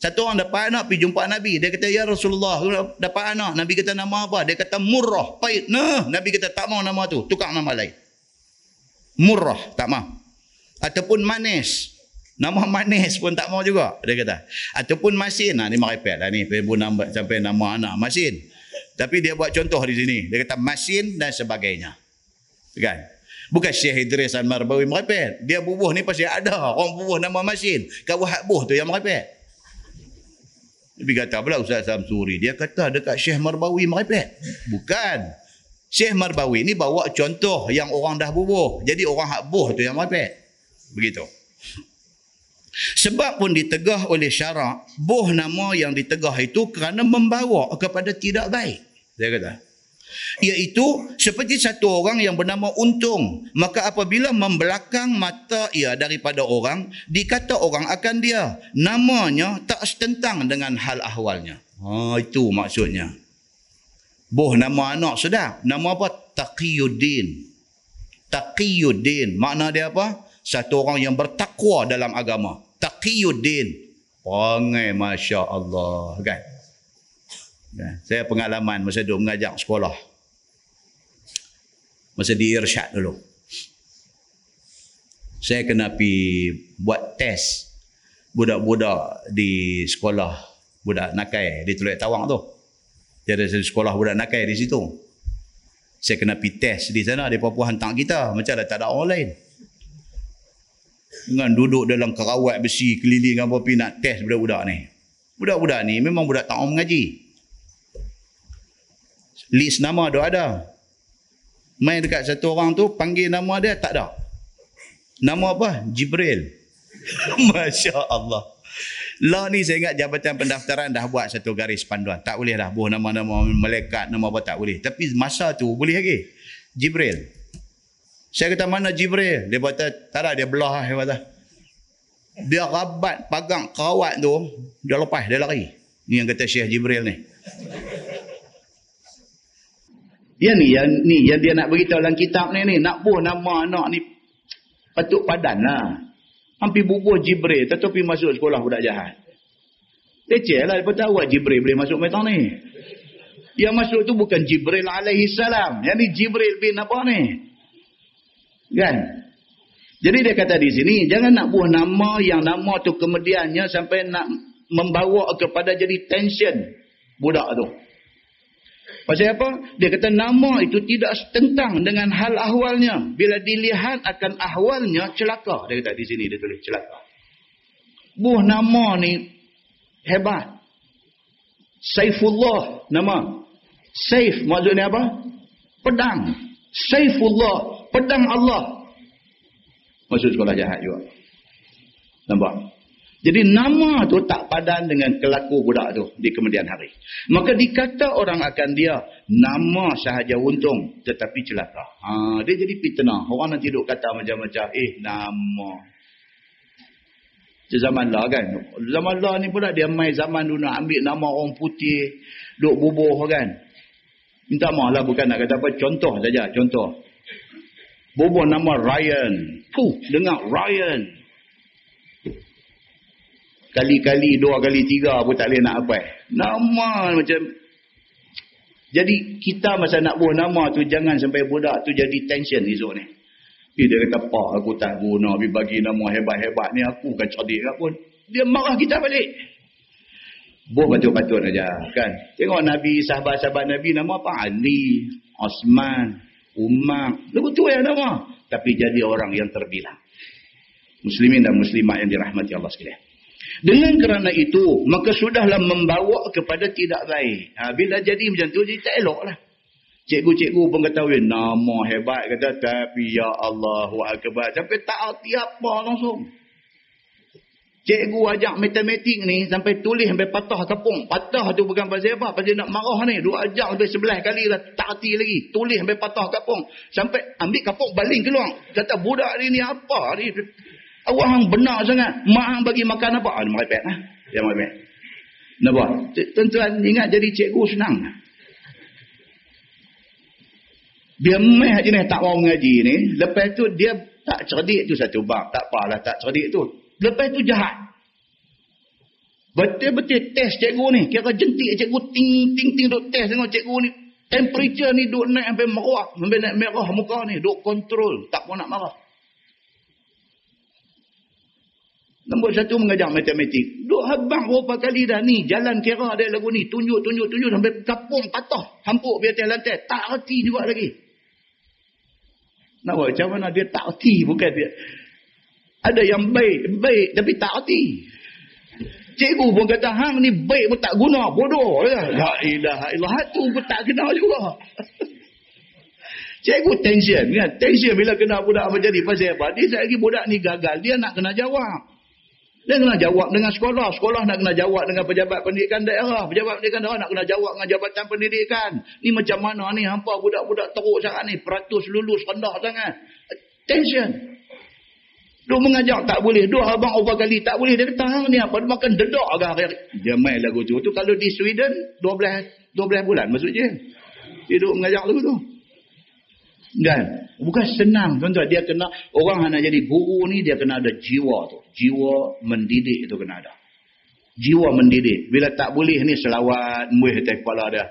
Satu orang dapat anak pergi jumpa Nabi. Dia kata, ya Rasulullah, dapat anak. Nabi kata nama apa? Dia kata murah, baik. Nah, Nabi kata tak mau nama tu, tukar nama lain. Murah, tak mau. Ataupun manis. Nama manis pun tak mau juga. Dia kata. Ataupun masin. Nah, ni merepet lah ni. Sampai nama anak. Masin. Tapi dia buat contoh di sini. Dia kata masin dan sebagainya. Kan? Bukan Syekh Idris dan Marbawi merepet. Dia bubuh ni pasti ada. Orang bubuh nama masin. Kau hak buh tu yang merepet. Tapi kata pula Ustaz Samsuri. Dia kata dekat Syekh Marbawi merepet. Bukan. Syekh Marbawi ni bawa contoh yang orang dah bubuh. Jadi orang hak buh tu yang merepet. Begitu. Sebab pun ditegah oleh syarak, boh nama yang ditegah itu kerana membawa kepada tidak baik. Dia kata. Iaitu seperti satu orang yang bernama Untung. Maka apabila membelakang mata ia daripada orang, dikata orang akan dia. Namanya tak setentang dengan hal ahwalnya. Ha, itu maksudnya. Boh nama anak sedap. Nama apa? Taqiyuddin. Taqiyuddin. Makna dia apa? Satu orang yang bertakwa dalam agama. Taqiyuddin. Perangai Masya Allah. Kan? kan? Saya pengalaman masa duduk mengajak sekolah. Masa di Irsyad dulu. Saya kena pergi buat test budak-budak di sekolah budak nakai di Teluk Tawang tu. Dia ada sekolah budak nakai di situ. Saya kena pergi test di sana. Dia pun hantar kita. Macam dah tak ada orang lain. Dengan duduk dalam kerawat besi keliling apa pergi nak test budak-budak ni. Budak-budak ni memang budak tak mengaji. List nama tu ada. Main dekat satu orang tu, panggil nama dia, tak ada. Nama apa? Jibril. Masya Allah. Lah ni saya ingat Jabatan Pendaftaran dah buat satu garis panduan. Tak boleh dah buh nama-nama malaikat, nama apa tak boleh. Tapi masa tu boleh lagi. Jibril. Saya kata mana Jibril? Dia kata tak ada dia belah dia kata. Dia rabat pagang kawat tu, dia lepas, dia lari. Ni yang kata Syekh Jibril ni. Ya ni, yang ni yang dia nak beritahu dalam kitab ni ni, nak buh nama anak ni patut padan lah. Hampir bubuh Jibril. Tetapi masuk sekolah budak jahat. Leceh lah. Dia tahu Jibril boleh masuk metang ni. Yang masuk tu bukan Jibril alaihi salam. Yang ni Jibril bin apa ni? Kan? Jadi dia kata di sini, jangan nak buah nama yang nama tu kemudiannya sampai nak membawa kepada jadi tension budak tu. Pasal apa? Dia kata nama itu tidak tentang dengan hal ahwalnya. Bila dilihat akan ahwalnya, celaka. Dia kata di sini dia tulis celaka. Buh nama ni hebat. Saifullah nama. Saif maksudnya apa? Pedang. Saifullah. Pedang Allah. Maksud sekolah jahat juga. Nampak? Jadi nama tu tak padan dengan kelaku budak tu di kemudian hari. Maka dikata orang akan dia nama sahaja untung tetapi celaka. Ha, dia jadi fitnah. Orang nanti duk kata macam-macam. Eh nama. Zaman lah kan. Zaman lah ni pula dia main zaman dulu nak ambil nama orang putih. Duk bubuh kan. Minta maaf lah bukan nak kata apa. Contoh saja. Contoh. Bubuh nama Ryan. Puh dengar Ryan. Kali-kali, dua kali, tiga pun tak boleh nak apa. Nama macam... Jadi kita masa nak buah nama tu jangan sampai budak tu jadi tension esok ni. Eh, dia kata, Pak aku tak guna habis bagi nama hebat-hebat ni aku kan cerdik ke pun. Dia marah kita balik. Buah patut-patut aja kan. Tengok Nabi, sahabat-sahabat Nabi nama apa? Ali, Osman, Umar. Lebih tu ya nama. Tapi jadi orang yang terbilang. Muslimin dan muslimat yang dirahmati Allah sekalian. Dengan kerana itu, maka sudahlah membawa kepada tidak baik. Ha, bila jadi macam tu, jadi tak elok lah. Cikgu-cikgu pun kata, nama hebat. Kata, tapi ya Allah, Akbar. Sampai tak arti apa langsung. Cikgu ajak matematik ni, sampai tulis, sampai patah tepung. Patah tu bukan pasal apa, pasal nak marah ni. Dua ajak sampai sebelah kali lah, tak arti lagi. Tulis sampai patah kapung. Sampai ambil kapung, baling keluar. Kata, budak ni ni apa ni? Awak hang benar sangat. Mak hang bagi makan apa? Ah, merepek lah. Dia merepek. Nampak? Tuan-tuan ingat jadi cikgu senang. Dia meh je ni tak mau mengaji ni. Lepas tu dia tak cerdik tu satu bab. Tak apalah tak cerdik tu. Lepas tu jahat. Betul-betul test cikgu ni. Kira jentik cikgu ting-ting-ting duk test tengok cikgu ni. Temperature ni duk naik sampai merah. Sampai naik merah muka ni. Duk kontrol. Tak pun nak marah. Nombor satu mengajar matematik. Duk habang berapa kali dah ni. Jalan kira ada lagu ni. Tunjuk, tunjuk, tunjuk. Sampai kapung patah. Hampuk di atas lantai. Tak erti juga lagi. Nak buat macam mana dia tak erti. Bukan dia. Ada yang baik. Baik tapi tak erti. Cikgu pun kata, hang ni baik pun tak guna. Bodoh. Ya. La ilaha ilah. Hatu pun tak kena juga. Cikgu tension. Kan? Tension bila kena budak apa jadi. Pasal apa? Dia lagi budak ni gagal. Dia nak kena jawab. Dia kena jawab dengan sekolah. Sekolah nak kena jawab dengan pejabat pendidikan daerah. Pejabat pendidikan daerah nak kena jawab dengan jabatan pendidikan. Ni macam mana ni? Hampa budak-budak teruk sangat ni. Peratus lulus rendah sangat. Tension. Dua mengajak tak boleh. Dua abang over kali tak boleh. Dia kata, ni apa? Dia makan dedak agak akhir. Dia main lagu tu. tu kalau di Sweden, 12, 12 bulan je. Dia duduk mengajak lagu tu. Kan? Bukan senang tuan-tuan. Dia kena, orang nak jadi guru ni dia kena ada jiwa tu. Jiwa mendidik itu kena ada. Jiwa mendidik. Bila tak boleh ni selawat, muih atas kepala dia.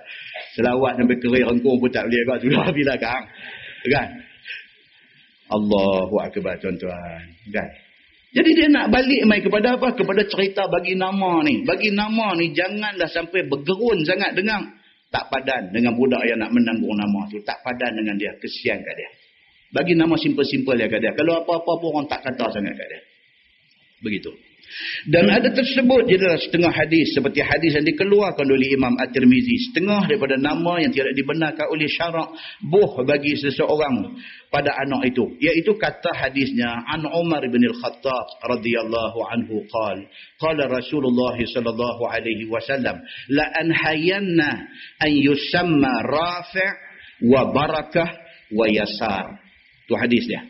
Selawat sampai kerir rengkung pun tak boleh. Sudah bila kan? Kan? Allahu Akbar tuan-tuan. Kan? Jadi dia nak balik mai kepada apa? Kepada cerita bagi nama ni. Bagi nama ni janganlah sampai bergerun sangat dengan tak padan dengan budak yang nak menanggung nama tu. Tak padan dengan dia. Kesian kat dia. Bagi nama simple-simple ya kat dia. Kalau apa-apa pun orang tak kata sangat kat dia. Begitu. Dan ada tersebut je dalam setengah hadis seperti hadis yang dikeluarkan oleh Imam At-Tirmizi. Setengah daripada nama yang tidak dibenarkan oleh syarak buh bagi seseorang pada anak itu. Iaitu kata hadisnya an Umar bin Al-Khattab radhiyallahu anhu qala qala Rasulullah sallallahu alaihi wasallam la anhayanna an yusamma rafi' wa barakah wa yasar tu hadis dia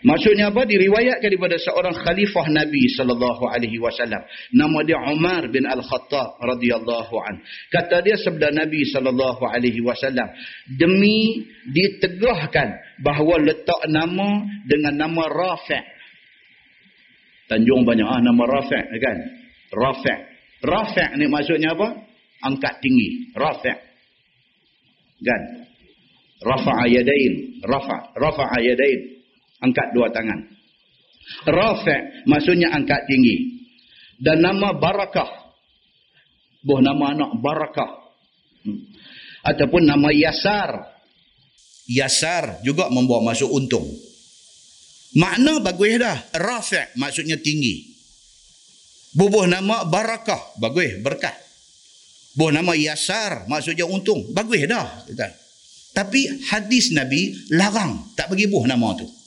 Maksudnya apa? Diriwayatkan daripada seorang khalifah Nabi sallallahu alaihi wasallam. Nama dia Umar bin Al-Khattab radhiyallahu an. Kata dia sabda Nabi sallallahu alaihi wasallam, demi ditegahkan bahawa letak nama dengan nama Rafi'. Tanjung banyak ah nama Rafi' kan? Rafi'. Rafi' ni maksudnya apa? Angkat tinggi. Rafi'. Kan? Rafa'a yadain. Rafa' Rafa'a yadain angkat dua tangan. Rafi' maksudnya angkat tinggi. Dan nama barakah. Buah nama anak barakah. Hmm. Ataupun nama yasar. Yasar juga membawa masuk untung. Makna bagus dah. Rafi' maksudnya tinggi. Bubuh nama barakah. Bagus, berkat. Buah nama yasar maksudnya untung. Bagus dah. Tapi hadis Nabi larang. Tak bagi buah nama tu.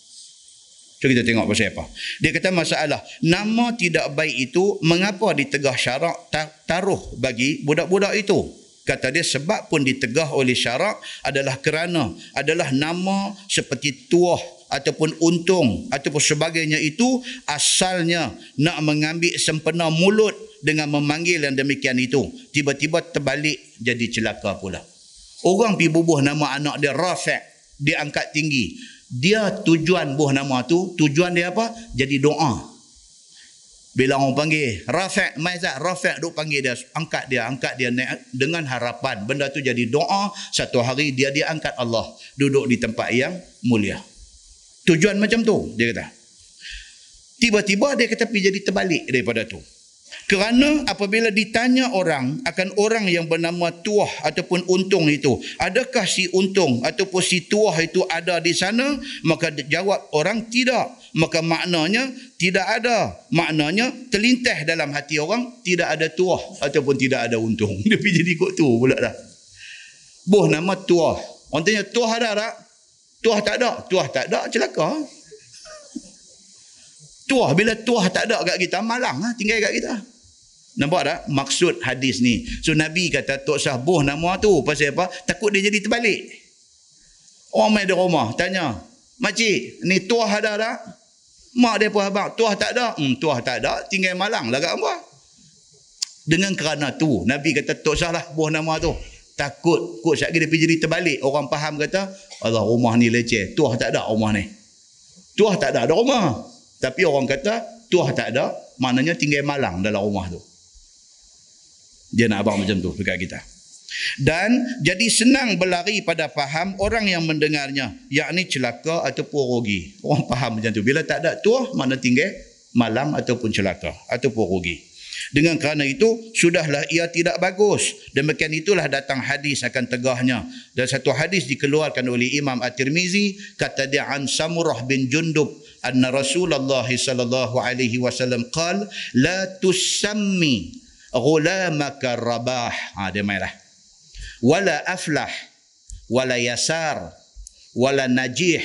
Cuba kita tengok pasal apa. Dia kata masalah nama tidak baik itu mengapa ditegah syarak taruh bagi budak-budak itu. Kata dia sebab pun ditegah oleh syarak adalah kerana adalah nama seperti tuah ataupun untung ataupun sebagainya itu asalnya nak mengambil sempena mulut dengan memanggil yang demikian itu. Tiba-tiba terbalik jadi celaka pula. Orang pergi bubuh nama anak dia Rafiq. Dia angkat tinggi dia tujuan buah nama tu tujuan dia apa? Jadi doa. Bila orang panggil Rafiq Maizat Rafiq duk panggil dia angkat dia angkat dia naik dengan harapan. Benda tu jadi doa satu hari dia diangkat Allah duduk di tempat yang mulia. Tujuan macam tu dia kata. Tiba-tiba dia kata pergi jadi terbalik daripada tu kerana apabila ditanya orang akan orang yang bernama tuah ataupun untung itu, adakah si untung ataupun si tuah itu ada di sana? Maka jawab orang tidak. Maka maknanya tidak ada. Maknanya terlintas dalam hati orang tidak ada tuah ataupun tidak ada untung. Dia pergi jadi ikut tu pula dah. Buh nama tuah. Orang tanya tuah ada tak? Tuah tak ada. Tuah tak ada celaka. Tuah bila tuah tak ada kat kita malang lah tinggal kat kita. Nampak tak maksud hadis ni? So Nabi kata tak usah buh nama tu pasal apa? Takut dia jadi terbalik. Orang main di rumah tanya, "Makcik, ni tuah ada tak?" Mak dia pun abang, "Tuah tak ada." "Hmm, tuah tak ada, tinggal malang lah kat hangpa." Dengan kerana tu, Nabi kata tak usahlah buh nama tu. Takut kot sekali dia pergi jadi terbalik. Orang faham kata, "Allah, rumah ni leceh. Tuah tak ada rumah ni." Tuah tak ada ada rumah. Tapi orang kata, tuah tak ada, maknanya tinggal malang dalam rumah tu. Dia nak abang macam tu dekat kita. Dan jadi senang berlari pada faham orang yang mendengarnya. Yakni celaka ataupun rugi. Orang faham macam tu. Bila tak ada tuah, mana tinggal malam ataupun celaka ataupun rugi. Dengan kerana itu, sudahlah ia tidak bagus. Demikian itulah datang hadis akan tegahnya. Dan satu hadis dikeluarkan oleh Imam At-Tirmizi, kata dia an Samurah bin Jundub, anna Rasulullah sallallahu alaihi wasallam qal, la tusammi ghulamaka rabah. Ha dia mainlah. Wala aflah wala yasar wala najih.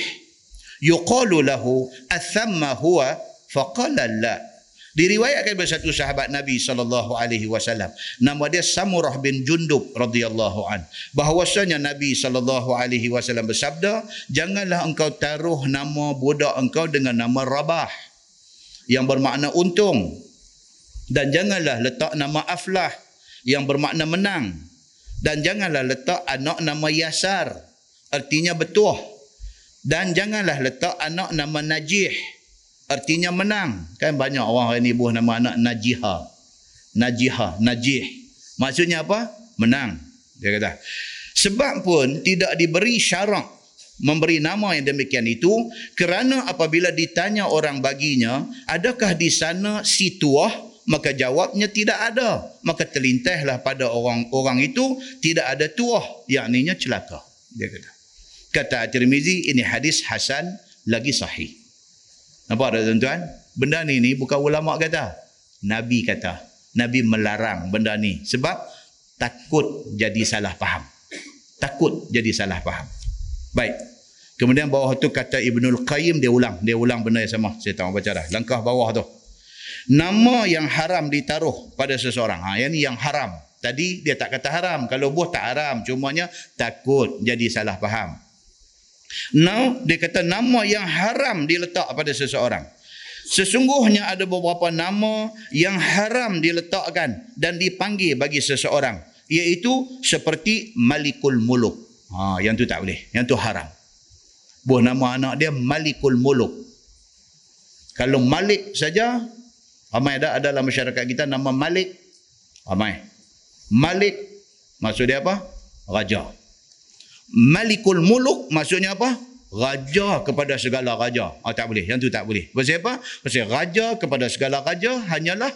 Yuqalu lahu athamma huwa? Faqala la. Diriwayatkan oleh satu sahabat Nabi sallallahu alaihi wasallam. Nama dia Samurah bin Jundub radhiyallahu an. Bahwasanya Nabi sallallahu alaihi wasallam bersabda janganlah engkau taruh nama budak engkau dengan nama Rabah yang bermakna untung dan janganlah letak nama aflah yang bermakna menang. Dan janganlah letak anak nama yasar artinya betuah. Dan janganlah letak anak nama Najih artinya menang. Kan banyak orang hari ni buah nama anak Najiha. Najiha Najih. Maksudnya apa? Menang. Dia kata. Sebab pun tidak diberi syarak memberi nama yang demikian itu kerana apabila ditanya orang baginya adakah di sana si tuah maka jawabnya tidak ada maka terlintahlah pada orang-orang itu tidak ada tuah yakninya celaka dia kata Kata At-Tirmizi, ini hadis Hasan lagi sahih. Nampak tak tuan-tuan? Benda ni ni bukan ulama kata. Nabi kata. Nabi melarang benda ni. Sebab takut jadi salah faham. Takut jadi salah faham. Baik. Kemudian bawah tu kata Ibnul Qayyim dia ulang. Dia ulang benda yang sama. Saya tahu baca dah. Langkah bawah tu. Nama yang haram ditaruh pada seseorang. Ha, yang ni yang haram. Tadi dia tak kata haram. Kalau buah tak haram. Cumanya takut jadi salah faham. Now dia kata nama yang haram diletak pada seseorang. Sesungguhnya ada beberapa nama yang haram diletakkan dan dipanggil bagi seseorang. Iaitu seperti Malikul Muluk. Ha, yang tu tak boleh. Yang tu haram. Buah nama anak dia Malikul Muluk. Kalau Malik saja, ramai ada dalam masyarakat kita nama Malik. Ramai. Malik, maksud dia apa? Raja. Malikul Muluk maksudnya apa? Raja kepada segala raja. Oh, tak boleh. Yang tu tak boleh. Pasal apa? Pasal raja kepada segala raja hanyalah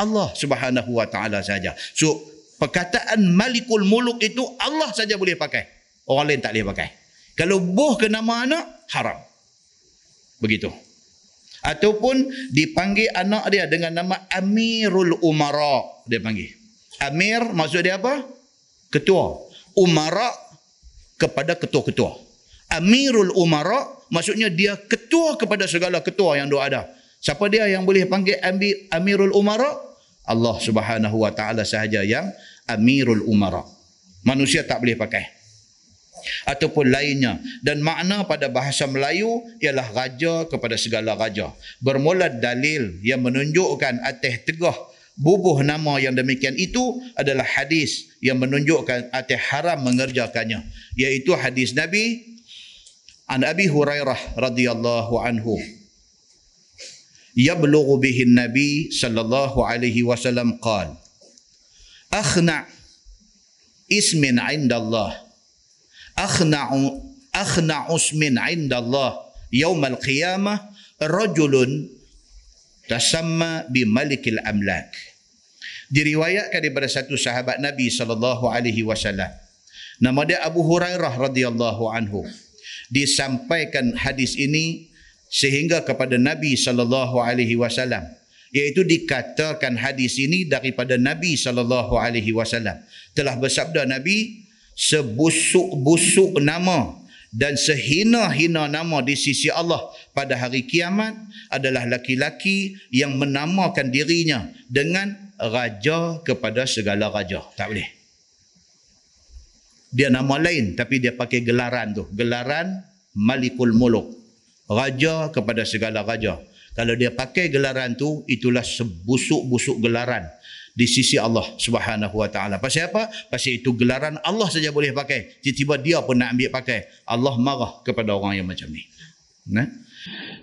Allah subhanahu wa ta'ala saja. So, perkataan Malikul Muluk itu Allah saja boleh pakai. Orang lain tak boleh pakai. Kalau boh ke nama anak, haram. Begitu. Ataupun dipanggil anak dia dengan nama Amirul Umara. Dia panggil. Amir maksud dia apa? Ketua. Umara kepada ketua-ketua. Amirul Umara maksudnya dia ketua kepada segala ketua yang doa ada. Siapa dia yang boleh panggil Amirul Umara? Allah Subhanahu wa taala sahaja yang Amirul Umara. Manusia tak boleh pakai. Ataupun lainnya. Dan makna pada bahasa Melayu ialah raja kepada segala raja. Bermula dalil yang menunjukkan atas tegah bubuh nama yang demikian itu adalah hadis yang menunjukkan atas haram mengerjakannya iaitu hadis Nabi an Abi Hurairah radhiyallahu anhu yablughu bihi Nabi sallallahu alaihi wasallam qal akhna ismin 'inda Allah akhna akhna usmin 'inda Allah yawm al-qiyamah rajulun tasamma bi malikil amlak diriwayatkan daripada satu sahabat Nabi sallallahu alaihi wasallam. Nama dia Abu Hurairah radhiyallahu anhu. Disampaikan hadis ini sehingga kepada Nabi sallallahu alaihi wasallam. Iaitu dikatakan hadis ini daripada Nabi sallallahu alaihi wasallam. Telah bersabda Nabi sebusuk-busuk nama dan sehina-hina nama di sisi Allah pada hari kiamat adalah laki-laki yang menamakan dirinya dengan raja kepada segala raja. Tak boleh. Dia nama lain tapi dia pakai gelaran tu. Gelaran Malikul Muluk. Raja kepada segala raja. Kalau dia pakai gelaran tu, itulah sebusuk-busuk gelaran di sisi Allah Subhanahu wa taala. Pasal apa? Pasal itu gelaran Allah saja boleh pakai. Tiba-tiba dia pun nak ambil pakai. Allah marah kepada orang yang macam ni. Nah.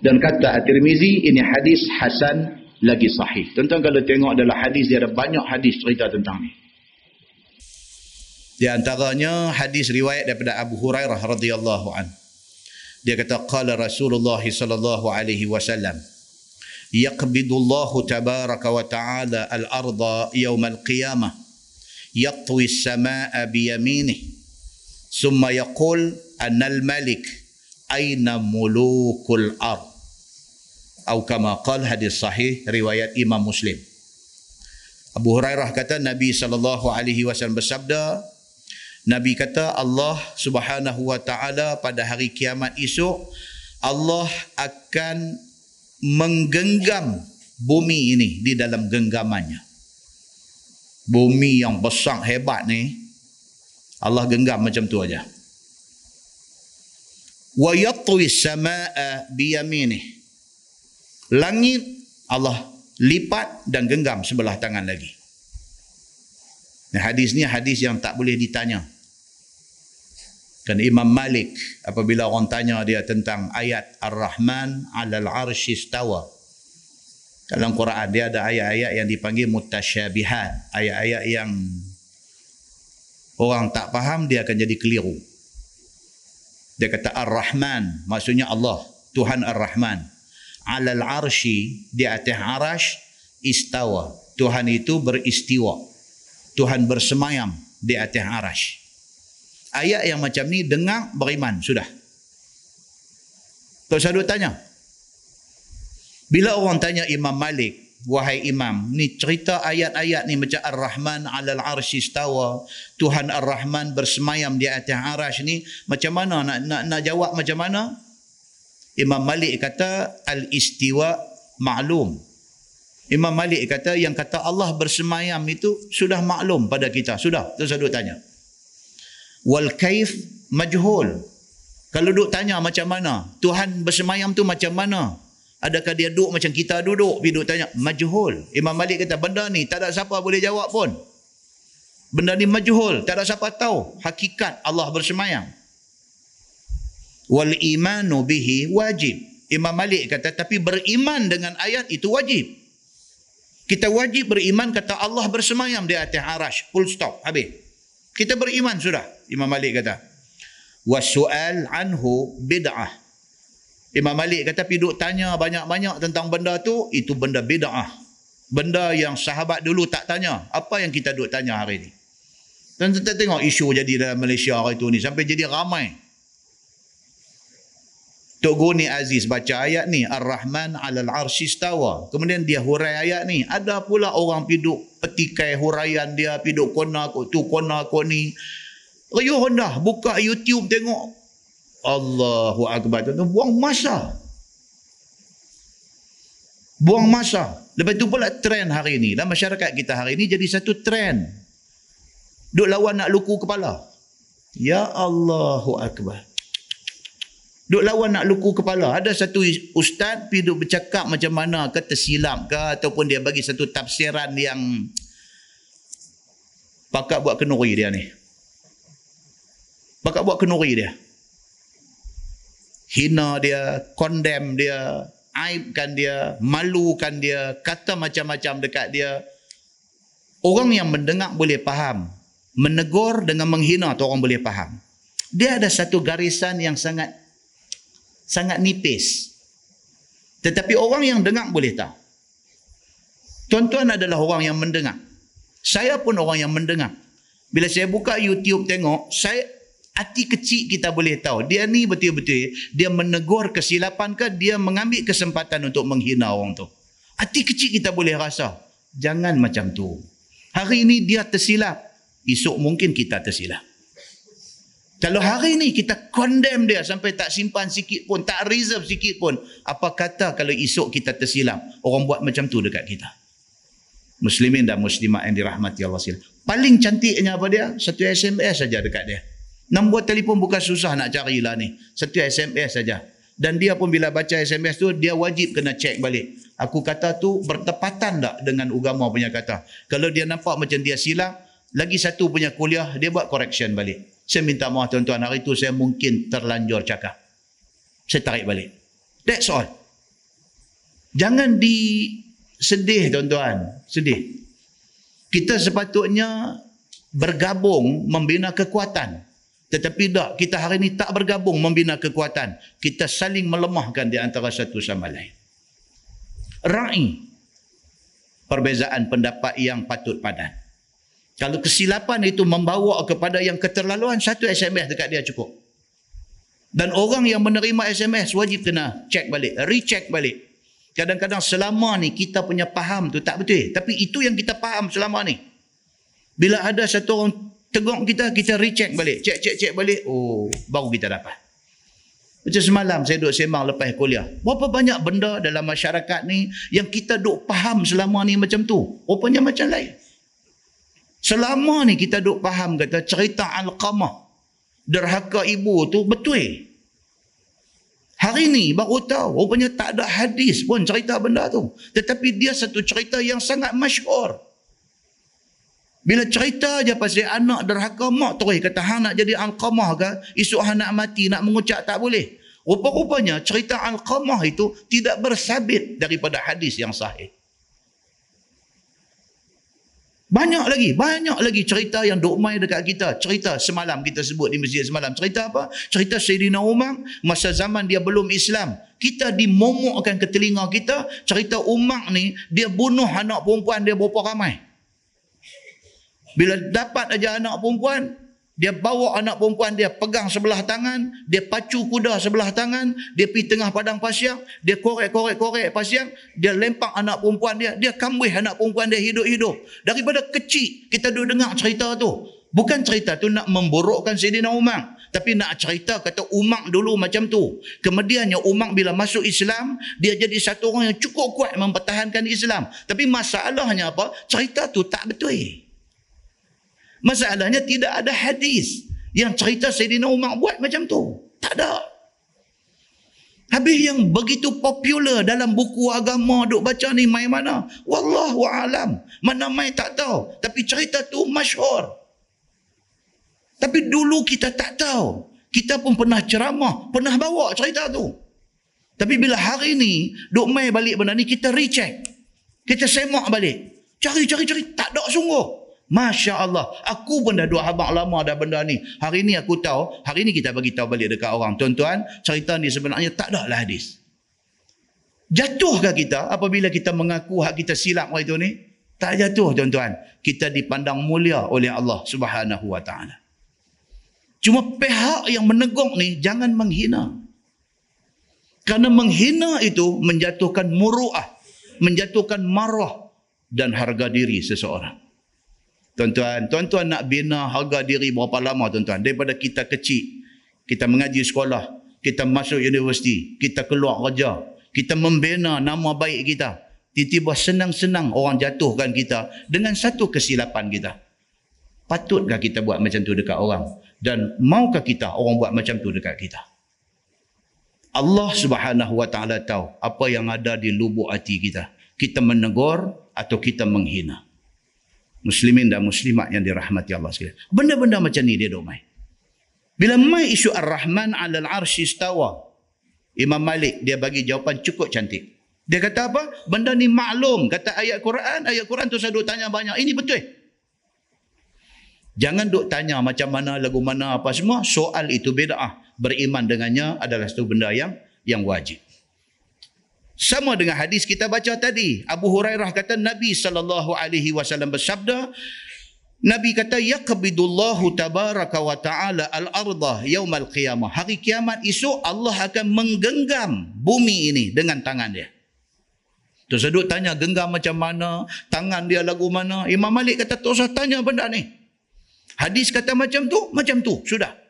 Dan kata At-Tirmizi ini hadis hasan lagi sahih. Tentang kalau tengok dalam hadis dia ada banyak hadis cerita tentang ni. Di antaranya hadis riwayat daripada Abu Hurairah radhiyallahu an. Dia kata qala Rasulullah sallallahu alaihi wasallam يقبض الله تبارك وتعالى الارض يوم القيامه يطوي السماء بيمينه ثم يقول ان الملك اين ملوك الارض او كما قال حديث صحيح روايه امام مسلم Abu Hurairah kata Nabi sallallahu alaihi wasallam bersabda Nabi kata Allah Subhanahu wa taala pada hari kiamat esok Allah akan menggenggam bumi ini di dalam genggamannya. Bumi yang besar hebat ni Allah genggam macam tu aja. Wa yatwi samaa bi Langit Allah lipat dan genggam sebelah tangan lagi. Nah, hadis ni hadis yang tak boleh ditanya. Kan Imam Malik apabila orang tanya dia tentang ayat Ar-Rahman 'alal 'arsy istawa. Dalam Quran dia ada ayat-ayat yang dipanggil mutasyabihat, ayat-ayat yang orang tak faham dia akan jadi keliru. Dia kata Ar-Rahman, maksudnya Allah, Tuhan Ar-Rahman. 'Alal 'arsy di atas arash istawa. Tuhan itu beristiwa. Tuhan bersemayam di atas arash ayat yang macam ni dengar beriman sudah. Tak usah duk tanya. Bila orang tanya Imam Malik wahai imam ni cerita ayat-ayat ni macam Ar-Rahman alal arsy istawa Tuhan Ar-Rahman bersemayam di atas arash ni macam mana? Nak nak, nak jawab macam mana? Imam Malik kata al-istiwa ma'lum. Imam Malik kata yang kata Allah bersemayam itu sudah maklum pada kita. Sudah usah duk tanya wal kaif majhul. Kalau duk tanya macam mana Tuhan bersemayam tu macam mana? Adakah dia duduk macam kita duduk? Pergi duk tanya majhul. Imam Malik kata benda ni tak ada siapa boleh jawab pun. Benda ni majhul tak ada siapa tahu. Hakikat Allah bersemayam. Wal imanu bihi wajib. Imam Malik kata tapi beriman dengan ayat itu wajib. Kita wajib beriman kata Allah bersemayam di atas arash full stop. Habis kita beriman sudah Imam Malik kata. Wasu'al anhu bid'ah. Imam Malik kata pergi duk tanya banyak-banyak tentang benda tu, itu benda bid'ah. Benda yang sahabat dulu tak tanya. Apa yang kita duk tanya hari ni? Kita tengok isu jadi dalam Malaysia hari tu ni. Sampai jadi ramai. Tok Guni Aziz baca ayat ni. Ar-Rahman alal arsi stawa. Kemudian dia hurai ayat ni. Ada pula orang piduk petikai huraian dia. Piduk kona kok tu, kona kok ni. Riuh rendah. Buka YouTube tengok. Allahu Akbar. Tuan, buang masa. Buang masa. Lepas tu pula trend hari ni. Dalam masyarakat kita hari ni jadi satu trend. Duk lawan nak luku kepala. Ya Allahu Akbar. Duk lawan nak luku kepala. Ada satu ustaz pergi duk bercakap macam mana ke tersilap ke ataupun dia bagi satu tafsiran yang pakat buat kenuri dia ni. Pakat buat kenuri dia. Hina dia, condemn dia, aibkan dia, malukan dia, kata macam-macam dekat dia. Orang yang mendengar boleh faham. Menegur dengan menghina tu orang boleh faham. Dia ada satu garisan yang sangat sangat nipis. Tetapi orang yang dengar boleh tahu. Tuan-tuan adalah orang yang mendengar. Saya pun orang yang mendengar. Bila saya buka YouTube tengok, saya hati kecil kita boleh tahu. Dia ni betul-betul dia menegur kesilapan ke dia mengambil kesempatan untuk menghina orang tu. Hati kecil kita boleh rasa. Jangan macam tu. Hari ini dia tersilap. Esok mungkin kita tersilap. Kalau hari ini kita condemn dia sampai tak simpan sikit pun, tak reserve sikit pun, apa kata kalau esok kita tersilap, orang buat macam tu dekat kita. Muslimin dan muslimat yang dirahmati Allah SWT. Paling cantiknya apa dia? Satu SMS saja dekat dia. Nombor telefon bukan susah nak carilah ni. Satu SMS saja. Dan dia pun bila baca SMS tu, dia wajib kena cek balik. Aku kata tu bertepatan tak dengan agama punya kata. Kalau dia nampak macam dia silap, lagi satu punya kuliah, dia buat correction balik. Saya minta maaf tuan-tuan, hari itu saya mungkin terlanjur cakap. Saya tarik balik. That's all. Jangan di sedih tuan-tuan. Sedih. Kita sepatutnya bergabung membina kekuatan. Tetapi tak, kita hari ini tak bergabung membina kekuatan. Kita saling melemahkan di antara satu sama lain. Ra'i. Perbezaan pendapat yang patut padan. Kalau kesilapan itu membawa kepada yang keterlaluan, satu SMS dekat dia cukup. Dan orang yang menerima SMS wajib kena cek balik, recheck balik. Kadang-kadang selama ni kita punya faham tu tak betul. Tapi itu yang kita faham selama ni. Bila ada satu orang tegur kita, kita recheck balik. Cek-cek-cek balik, oh baru kita dapat. Macam semalam saya duduk sembang lepas kuliah. Berapa banyak benda dalam masyarakat ni yang kita duduk faham selama ni macam tu. Rupanya macam lain. Selama ni kita duk faham kata cerita Al-Qamah. Derhaka ibu tu betul. Hari ni baru tahu. Rupanya tak ada hadis pun cerita benda tu. Tetapi dia satu cerita yang sangat masyur. Bila cerita je pasal anak derhaka mak terus kata hang nak jadi alqamah ke? Esok hang nak mati nak mengucap tak boleh. Rupa-rupanya cerita alqamah itu tidak bersabit daripada hadis yang sahih. Banyak lagi, banyak lagi cerita yang duk mai dekat kita. Cerita semalam kita sebut di masjid semalam. Cerita apa? Cerita Sayyidina Umar masa zaman dia belum Islam. Kita dimomokkan ke telinga kita. Cerita Umar ni, dia bunuh anak perempuan dia berapa ramai. Bila dapat aja anak perempuan, dia bawa anak perempuan dia pegang sebelah tangan, dia pacu kuda sebelah tangan, dia pergi tengah padang pasir, dia korek-korek-korek pasir, dia lempak anak perempuan dia, dia kambuh anak perempuan dia hidup-hidup. Daripada kecil kita duduk dengar cerita tu. Bukan cerita tu nak memburukkan Sayyidina Umar. Tapi nak cerita kata Umar dulu macam tu. Kemudiannya Umar bila masuk Islam, dia jadi satu orang yang cukup kuat mempertahankan Islam. Tapi masalahnya apa? Cerita tu tak betul. Masalahnya tidak ada hadis yang cerita Sayyidina Umar buat macam tu. Tak ada. Habis yang begitu popular dalam buku agama duk baca ni mai mana? Wallahu alam. Mana mai tak tahu. Tapi cerita tu masyhur. Tapi dulu kita tak tahu. Kita pun pernah ceramah, pernah bawa cerita tu. Tapi bila hari ni duk mai balik benda ni kita recheck. Kita semak balik. Cari-cari-cari tak ada sungguh. Masya Allah. Aku pun dah dua abang lama dah benda ni. Hari ni aku tahu. Hari ni kita bagi tahu balik dekat orang. Tuan-tuan, cerita ni sebenarnya tak ada lah hadis. Jatuhkah kita apabila kita mengaku hak kita silap hari itu ni? Tak jatuh tuan-tuan. Kita dipandang mulia oleh Allah subhanahu wa ta'ala. Cuma pihak yang menegung ni jangan menghina. Kerana menghina itu menjatuhkan muru'ah. Menjatuhkan marah dan harga diri seseorang. Tuan-tuan, tuan-tuan nak bina harga diri berapa lama tuan-tuan? Daripada kita kecil, kita mengaji sekolah, kita masuk universiti, kita keluar kerja, kita membina nama baik kita. Tiba-tiba senang-senang orang jatuhkan kita dengan satu kesilapan kita. Patutkah kita buat macam tu dekat orang? Dan maukah kita orang buat macam tu dekat kita? Allah subhanahu wa ta'ala tahu apa yang ada di lubuk hati kita. Kita menegur atau kita menghina muslimin dan muslimat yang dirahmati Allah sekalian. Benda-benda macam ni dia dok mai. Bila mai isu Ar-Rahman 'alal 'arsy istawa. Imam Malik dia bagi jawapan cukup cantik. Dia kata apa? Benda ni maklum. Kata ayat Quran, ayat Quran tu saya duk tanya banyak. Ini betul. Jangan duk tanya macam mana lagu mana apa semua. Soal itu bid'ah. Beriman dengannya adalah satu benda yang yang wajib. Sama dengan hadis kita baca tadi. Abu Hurairah kata Nabi sallallahu alaihi wasallam bersabda, Nabi kata yaqbidullahu tabaraka wa taala al-ardha yaumal qiyamah. Hari kiamat esok Allah akan menggenggam bumi ini dengan tangan dia. Tu sedut tanya genggam macam mana, tangan dia lagu mana. Imam Malik kata tak usah tanya benda ni. Hadis kata macam tu, macam tu, sudah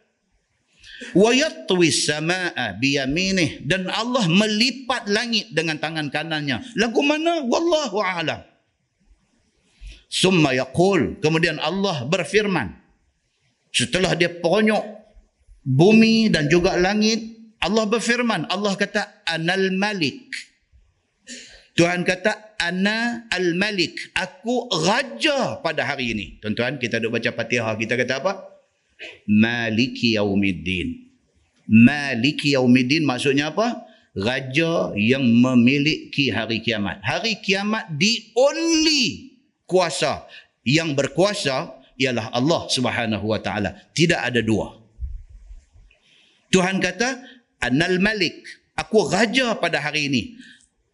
wa yatwi samaa biyaminih dan Allah melipat langit dengan tangan kanannya. Lagu mana? Wallahu a'lam. Summa yaqul. Kemudian Allah berfirman. Setelah dia ponyok bumi dan juga langit Allah berfirman. Allah kata anal malik. Tuhan kata ana al malik. Aku raja pada hari ini. Tuan-tuan kita duk baca Fatihah. Kita kata apa Maliki Yaumiddin. Maliki Yaumiddin maksudnya apa? Raja yang memiliki hari kiamat. Hari kiamat the only kuasa yang berkuasa ialah Allah Subhanahu wa taala. Tidak ada dua. Tuhan kata, "Anal Malik, aku raja pada hari ini."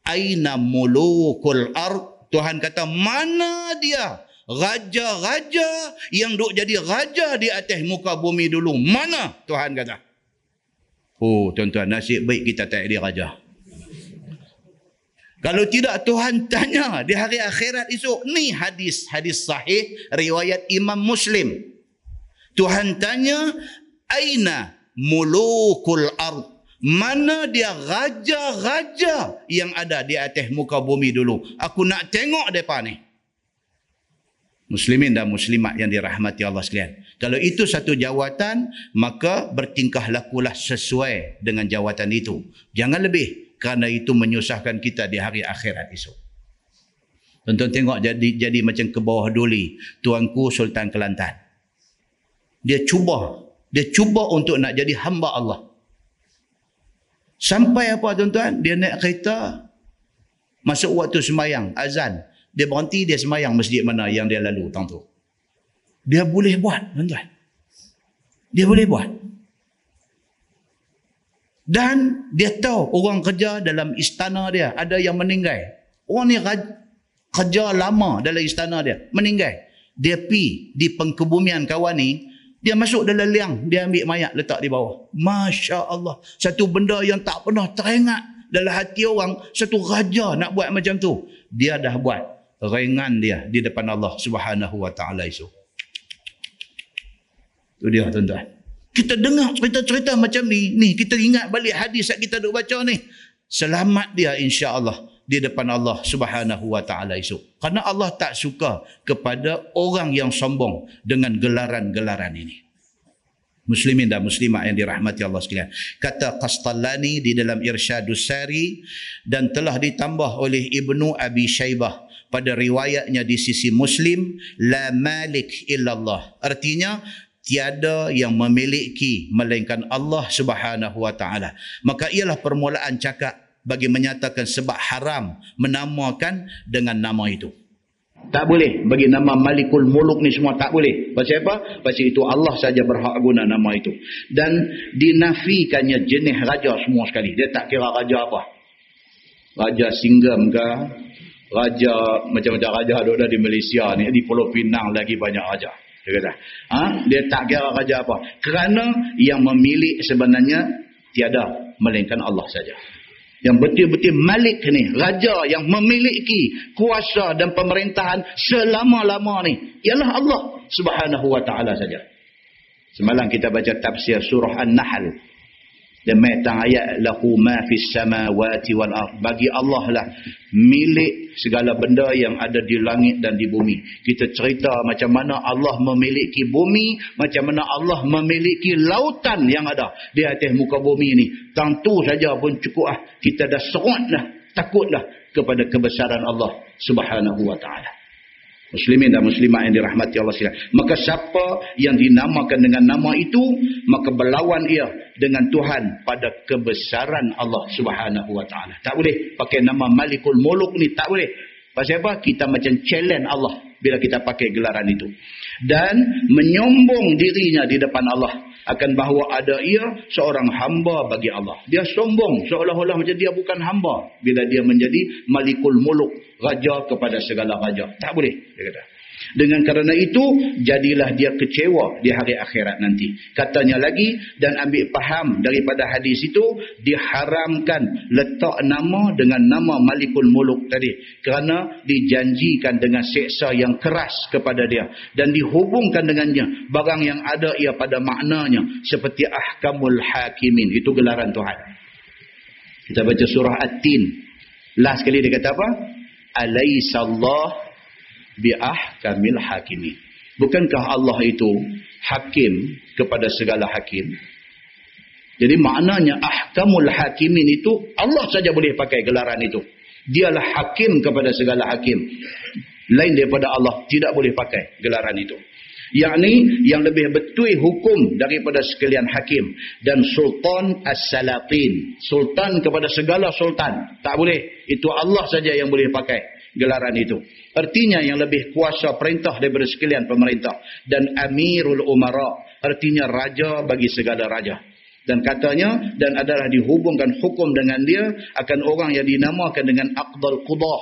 Aina mulukul ard? Tuhan kata, "Mana dia raja-raja yang duk jadi raja di atas muka bumi dulu. Mana Tuhan kata? Oh tuan-tuan nasib baik kita tak jadi raja. Kalau tidak Tuhan tanya di hari akhirat esok. Ni hadis hadis sahih riwayat Imam Muslim. Tuhan tanya aina mulukul ard mana dia raja-raja yang ada di atas muka bumi dulu. Aku nak tengok depan ni muslimin dan muslimat yang dirahmati Allah sekalian. Kalau itu satu jawatan, maka bertingkah lakulah sesuai dengan jawatan itu. Jangan lebih kerana itu menyusahkan kita di hari akhirat esok. Tuan-tuan tengok jadi jadi macam ke bawah duli tuanku Sultan Kelantan. Dia cuba, dia cuba untuk nak jadi hamba Allah. Sampai apa tuan-tuan? Dia naik kereta masuk waktu semayang, azan. Dia berhenti, dia semayang masjid mana yang dia lalu tu. Dia boleh buat tuan-tuan. Dia boleh buat. Dan dia tahu orang kerja dalam istana dia ada yang meninggal. Orang ni kerja lama dalam istana dia meninggal dia pi di pengkebumian kawan ni dia masuk dalam liang dia ambil mayat letak di bawah Masya Allah satu benda yang tak pernah teringat dalam hati orang satu raja nak buat macam tu dia dah buat ringan dia di depan Allah subhanahu wa ta'ala isu tu dia tuan-tuan kita dengar cerita-cerita macam ni ni kita ingat balik hadis yang kita duk baca ni selamat dia insya Allah di depan Allah Subhanahu wa taala esok. Karena Allah tak suka kepada orang yang sombong dengan gelaran-gelaran ini. Muslimin dan muslimat yang dirahmati Allah sekalian. Kata Qastallani di dalam Irsyadus Sari dan telah ditambah oleh Ibnu Abi Syaibah pada riwayatnya di sisi Muslim la malik illallah. Artinya tiada yang memiliki melainkan Allah Subhanahu wa taala. Maka ialah permulaan cakap bagi menyatakan sebab haram menamakan dengan nama itu. Tak boleh bagi nama Malikul Muluk ni semua tak boleh. Pasal apa? Pasal itu Allah saja berhak guna nama itu. Dan dinafikannya jenis raja semua sekali. Dia tak kira raja apa. Raja Singgam ke? Raja macam-macam raja ada di Malaysia ni. Di Pulau Pinang lagi banyak raja. Dia kata. Ha? Dia tak kira raja apa. Kerana yang memilih sebenarnya tiada. Melainkan Allah saja yang betul-betul malik ni raja yang memiliki kuasa dan pemerintahan selama-lama ni ialah Allah subhanahu wa ta'ala saja semalam kita baca tafsir surah An-Nahl demi ayat lahu ma fis samawati wal ard. Bagi Allah lah milik segala benda yang ada di langit dan di bumi. Kita cerita macam mana Allah memiliki bumi macam mana Allah memiliki lautan yang ada di atas muka bumi ini tentu saja pun cukup ah kita dah serutlah takutlah kepada kebesaran Allah subhanahu wa ta'ala Muslimin dan muslimat yang dirahmati Allah sekalian. Maka siapa yang dinamakan dengan nama itu, maka berlawan ia dengan Tuhan pada kebesaran Allah Subhanahu wa taala. Tak boleh pakai nama Malikul Muluk ni tak boleh. Pasal apa? Kita macam challenge Allah bila kita pakai gelaran itu. Dan menyombong dirinya di depan Allah akan bahawa ada ia seorang hamba bagi Allah. Dia sombong seolah-olah macam dia bukan hamba bila dia menjadi Malikul Muluk, raja kepada segala raja. Tak boleh, dia kata. Dengan kerana itu, jadilah dia kecewa di hari akhirat nanti. Katanya lagi, dan ambil faham daripada hadis itu, diharamkan letak nama dengan nama Malikul Muluk tadi. Kerana dijanjikan dengan seksa yang keras kepada dia. Dan dihubungkan dengannya, barang yang ada ia pada maknanya. Seperti Ahkamul Hakimin. Itu gelaran Tuhan. Kita baca surah At-Tin. Last kali dia kata apa? Alaisallah bi'ah kamil hakimi. Bukankah Allah itu hakim kepada segala hakim? Jadi maknanya ahkamul hakimin itu Allah saja boleh pakai gelaran itu. Dialah hakim kepada segala hakim. Lain daripada Allah tidak boleh pakai gelaran itu. Yang ini yang lebih betul hukum daripada sekalian hakim. Dan sultan as-salatin. Sultan kepada segala sultan. Tak boleh. Itu Allah saja yang boleh pakai gelaran itu. Artinya yang lebih kuasa perintah daripada sekalian pemerintah. Dan Amirul Umara. Artinya raja bagi segala raja. Dan katanya, dan adalah dihubungkan hukum dengan dia, akan orang yang dinamakan dengan Aqdal Qudah.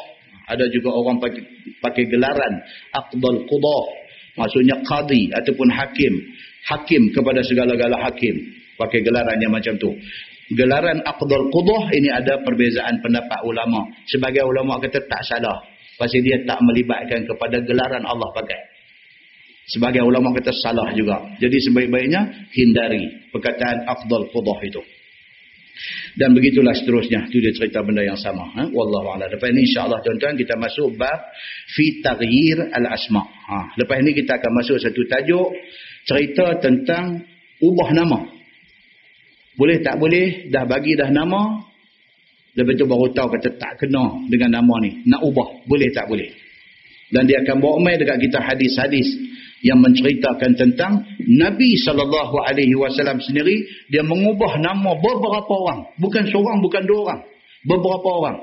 Ada juga orang pakai, pakai gelaran Aqdal Qudah. Maksudnya Qadi ataupun Hakim. Hakim kepada segala-gala Hakim. Pakai gelaran yang macam tu. Gelaran Aqdal Qudah ini ada perbezaan pendapat ulama. Sebagai ulama kata tak salah. Pasal dia tak melibatkan kepada gelaran Allah pakai. Sebagai ulama kata salah juga. Jadi sebaik-baiknya hindari perkataan afdal qudah itu. Dan begitulah seterusnya. Itu dia cerita benda yang sama. Ha? Wallahu'ala. Lepas ini insyaAllah tuan-tuan kita masuk bab fi taghyir al-asma. Ha. Lepas ini kita akan masuk satu tajuk cerita tentang ubah nama. Boleh tak boleh dah bagi dah nama Lepas tu baru tahu kata tak kena dengan nama ni. Nak ubah. Boleh tak boleh? Dan dia akan bawa mai dekat kita hadis-hadis yang menceritakan tentang Nabi wasallam sendiri dia mengubah nama beberapa orang, bukan seorang bukan dua orang, beberapa orang.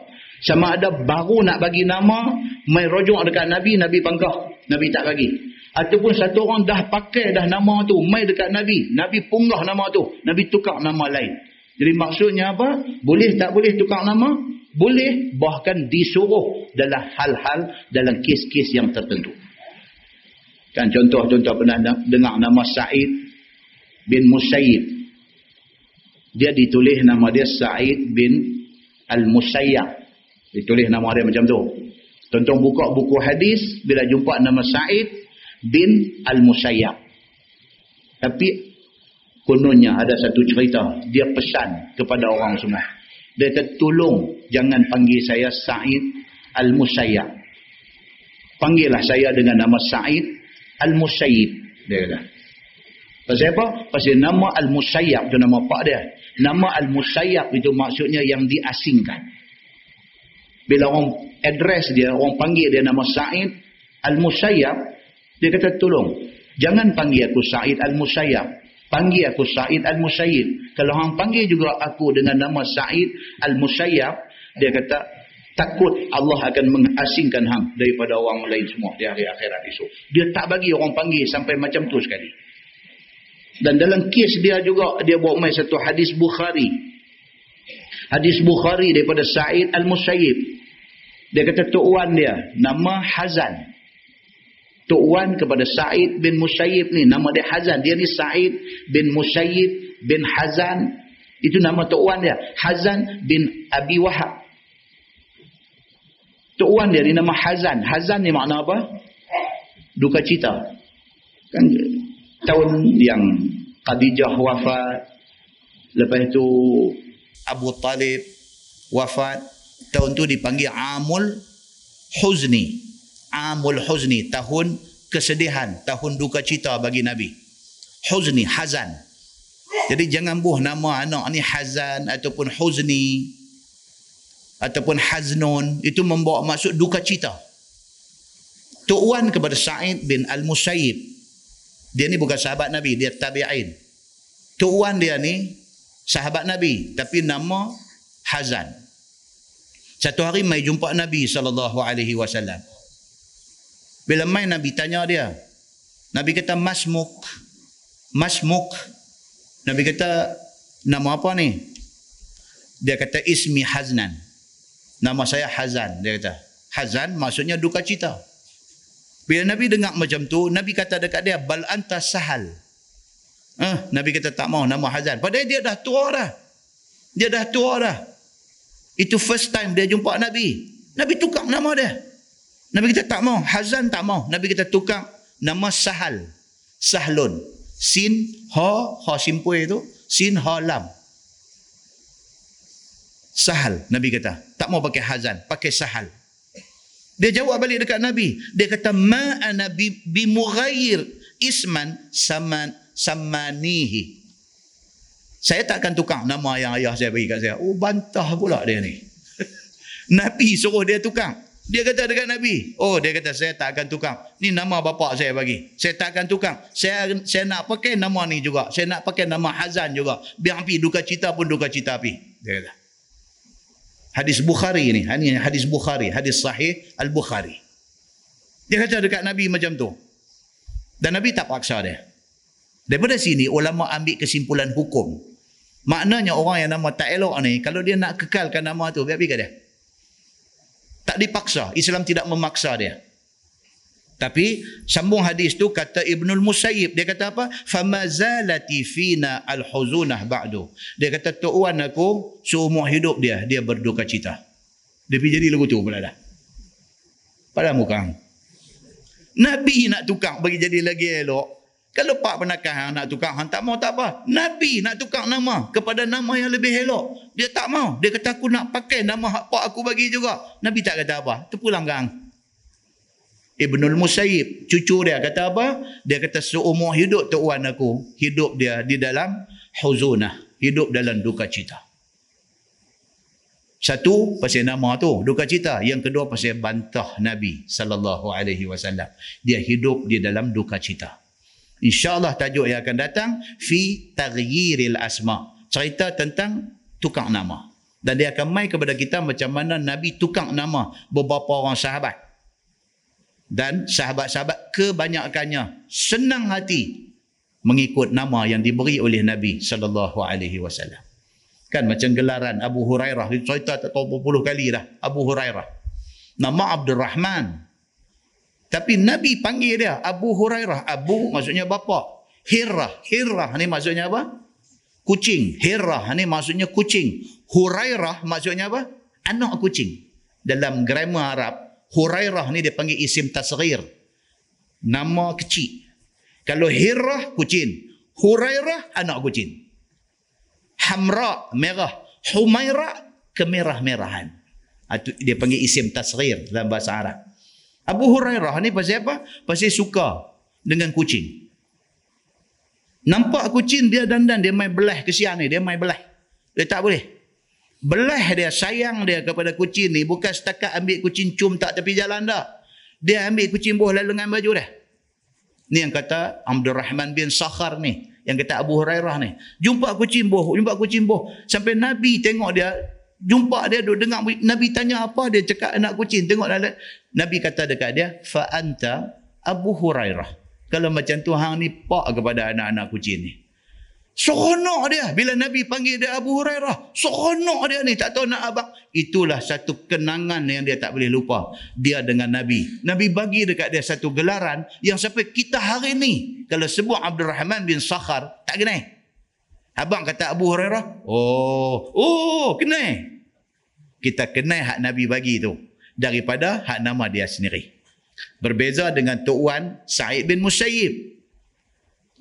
Sama ada baru nak bagi nama, mai rujuk dekat Nabi, Nabi panggah, Nabi tak bagi. Ataupun satu orang dah pakai dah nama tu, mai dekat Nabi, Nabi punggah nama tu, Nabi tukar nama lain. Jadi maksudnya apa? Boleh tak boleh tukar nama? Boleh, bahkan disuruh dalam hal-hal dalam kes-kes yang tertentu. Kan contoh-contoh pernah dengar nama Sa'id bin Musayyib. Dia ditulis nama dia Sa'id bin Al-Musayyab. Ditulis nama dia macam tu. Tonton buka buku hadis bila jumpa nama Sa'id bin Al-Musayyab. Tapi kononnya ada satu cerita. Dia pesan kepada orang semua. Dia kata tolong jangan panggil saya Sa'id Al-Musayyab. Panggillah saya dengan nama Sa'id Al-Musayyib dia kata. Pasal apa? Pasal nama Al-Musayyab itu nama pak dia. Nama Al-Musayyab itu maksudnya yang diasingkan. Bila orang address dia, orang panggil dia nama Sa'id Al-Musayyab, dia kata tolong. Jangan panggil aku Sa'id Al-Musayyab. Panggil aku Sa'id Al-Musayyib. Kalau orang panggil juga aku dengan nama Sa'id Al-Musayyab, dia kata takut Allah akan mengasingkan hang daripada orang lain semua di hari akhirat esok. Dia tak bagi orang panggil sampai macam tu sekali. Dan dalam kes dia juga dia bawa mai satu hadis Bukhari. Hadis Bukhari daripada Sa'id Al-Musayyib. Dia kata Tok Wan dia nama Hazan. Tok Wan kepada Sa'id bin Musayyib ni nama dia Hazan. Dia ni Sa'id bin Musayyib bin Hazan. Itu nama Tok Wan dia. Hazan bin Abi Wahab. Tok Wan dia ni nama Hazan. Hazan ni makna apa? Duka cita. Kan tahun yang Khadijah wafat. Lepas itu Abu Talib wafat. Tahun tu dipanggil Amul Huzni. Amul Huzni. Tahun kesedihan. Tahun duka cita bagi Nabi. Huzni, Hazan. Jadi jangan buh nama anak ni Hazan ataupun Huzni ataupun haznun itu membawa maksud duka cita. Tok Wan kepada Sa'id bin Al-Musayyib. Dia ni bukan sahabat Nabi, dia tabi'in. Tok Wan dia ni sahabat Nabi tapi nama Hazan. Satu hari mai jumpa Nabi sallallahu alaihi wasallam. Bila mai Nabi tanya dia. Nabi kata masmuk. Masmuk. Nabi kata nama apa ni? Dia kata ismi Haznan. Nama saya Hazan, dia kata. Hazan maksudnya duka cita. Bila Nabi dengar macam tu, Nabi kata dekat dia, bal anta sahal. Eh, Nabi kata tak mau nama Hazan. Padahal dia dah tua dah. Dia dah tua dah. Itu first time dia jumpa Nabi. Nabi tukar nama dia. Nabi kata tak mau. Hazan tak mau. Nabi kata tukar nama Sahal. Sahlun. Sin, ha, ha simpul itu. Sin, ha, lam. Sahal, Nabi kata. Tak mau pakai hazan, pakai sahal. Dia jawab balik dekat Nabi. Dia kata, Ma ana bimughayir isman saman samanihi. Saya tak akan tukar nama yang ayah saya bagi kat saya. Oh, bantah pula dia ni. Nabi suruh dia tukar. Dia kata dekat Nabi, oh dia kata saya tak akan tukar. Ni nama bapa saya bagi. Saya tak akan tukar. Saya saya nak pakai nama ni juga. Saya nak pakai nama Hazan juga. Biar api duka cita pun duka cita api. Dia kata. Hadis Bukhari ni. Ini hadis Bukhari. Hadis sahih Al-Bukhari. Dia kata dekat Nabi macam tu. Dan Nabi tak paksa dia. Daripada sini, ulama ambil kesimpulan hukum. Maknanya orang yang nama tak elok ni, kalau dia nak kekalkan nama tu, biar pergi dia. Tak dipaksa. Islam tidak memaksa dia. Tapi sambung hadis tu kata Ibnul Musayyib dia kata apa? Famazalati fina al-huzunah ba'du. Dia kata tok wan aku seumur hidup dia dia berduka cita. Dia pergi jadi lagu tu pula dah. Pada muka. Nabi nak tukar bagi jadi lagi elok. Kalau pak penakah nak tukar hang tak mau tak apa. Nabi nak tukar nama kepada nama yang lebih elok. Dia tak mau. Dia kata aku nak pakai nama hak pak aku bagi juga. Nabi tak kata apa. Terpulang gang. Ibnul Musayyib, cucu dia kata apa? Dia kata seumur hidup Tok Wan aku, hidup dia di dalam huzunah, hidup dalam duka cita. Satu pasal nama tu duka cita. Yang kedua pasal bantah Nabi sallallahu alaihi wasallam. Dia hidup di dalam duka cita. InsyaAllah tajuk yang akan datang fi taghyiril asma. Cerita tentang tukang nama. Dan dia akan mai kepada kita macam mana Nabi tukang nama beberapa orang sahabat. Dan sahabat-sahabat kebanyakannya senang hati mengikut nama yang diberi oleh Nabi sallallahu alaihi wasallam. Kan macam gelaran Abu Hurairah. Cerita tak tahu berpuluh kali dah. Abu Hurairah. Nama Abdul Rahman. Tapi Nabi panggil dia Abu Hurairah. Abu maksudnya bapa. Hirah. Hirah ni maksudnya apa? Kucing. Hirah ni maksudnya kucing. Hurairah maksudnya apa? Anak kucing. Dalam grammar Arab, Hurairah ni dia panggil isim tasghir. Nama kecil. Kalau Hirah, kucing. Hurairah, anak kucing hamra merah humaira kemerah-merahan dia panggil isim tasghir dalam bahasa Arab Abu Hurairah ni pasal apa? Pasal suka dengan kucing. Nampak kucing dia dandan dia main belah kesian ni dia main belah. Dia tak boleh. Belah dia sayang dia kepada kucing ni bukan setakat ambil kucing cum tak tepi jalan dah. Dia ambil kucing buah lalu dengan baju dah ni yang kata Abdul Rahman bin Sakhar ni yang kata Abu Hurairah ni. Jumpa kucing boh jumpa kucing boh sampai Nabi tengok dia jumpa dia duduk dengar Nabi tanya apa dia cakap anak kucing. Tengok Nabi kata dekat dia fa anta Abu Hurairah kalau macam tu hang ni pak kepada anak-anak kucing ni Seronok dia bila Nabi panggil dia Abu Hurairah. Seronok dia ni tak tahu nak abang. Itulah satu kenangan yang dia tak boleh lupa. Dia dengan Nabi. Nabi bagi dekat dia satu gelaran yang sampai kita hari ni kalau sebut Abdul Rahman bin Sakhar tak kenal. Abang kata Abu Hurairah. Oh, oh, kenal. Kita kenal hak Nabi bagi tu daripada hak nama dia sendiri. Berbeza dengan Tok Wan Said bin Musayyib.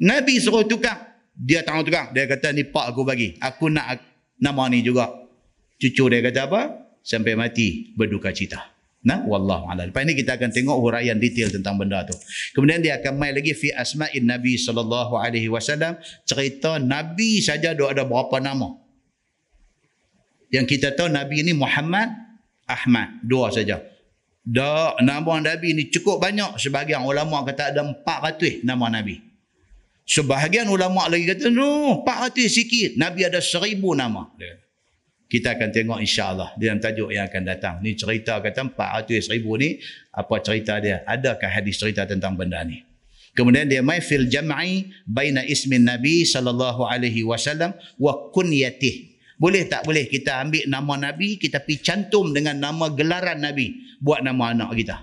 Nabi suruh tukar. Dia tahu tukang dia kata ni pak aku bagi. Aku nak nama ni juga. Cucu dia kata apa? Sampai mati berduka cita. Nah wallahu a'lam. Lepas ni kita akan tengok huraian detail tentang benda tu. Kemudian dia akan mai lagi fi asma'in nabi sallallahu alaihi wasallam. Cerita nabi saja ada berapa nama. Yang kita tahu nabi ni Muhammad Ahmad dua saja Dah nama Nabi ni cukup banyak sebagian ulama kata ada 400 nama Nabi. Sebahagian ulama lagi kata, no, 400 sikit. Nabi ada seribu nama. Kita akan tengok insyaAllah dalam tajuk yang akan datang. Ni cerita kata 400 seribu ni, apa cerita dia? Adakah hadis cerita tentang benda ni? Kemudian dia mai fil jam'i baina ismin Nabi sallallahu alaihi wasallam wa kunyatih. Boleh tak boleh kita ambil nama Nabi, kita pi cantum dengan nama gelaran Nabi buat nama anak kita.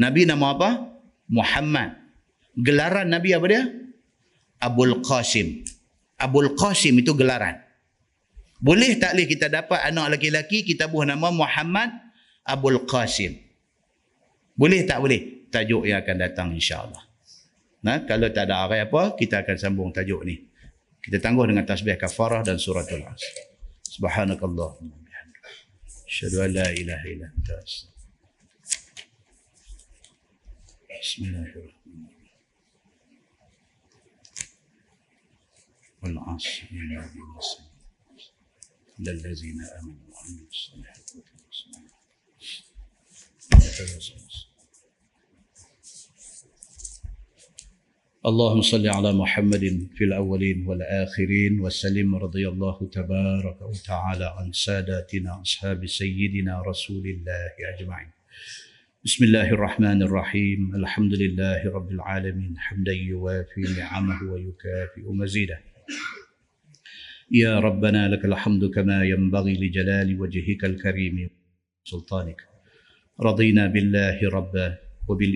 Nabi nama apa? Muhammad. Gelaran Nabi apa dia? Abul Qasim. Abul Qasim itu gelaran. Boleh tak boleh kita dapat anak lelaki-lelaki kita buah nama Muhammad Abul Qasim. Boleh tak boleh? Tajuk yang akan datang insya-Allah. Nah, kalau tak ada arai apa, kita akan sambung tajuk ni. Kita tangguh dengan tasbih kafarah dan suratul asr. Subhanakallah. Asyhadu an la ilaha illa anta. Bismillahirrahmanirrahim. والعصر للذين امنوا وعملوا الصالحات اللهم صل على محمد في الأولين والآخرين وسلم رضي الله تبارك وتعالى عن ساداتنا أصحاب سيدنا رسول الله أجمعين. بسم الله الرحمن الرحيم. الحمد لله رب العالمين. حمدا يوافي نعمه ويكافئ مزيده. يا ربنا لك الحمد كما ينبغي لجلال وجهك الكريم سلطانك رضينا بالله ربا وبال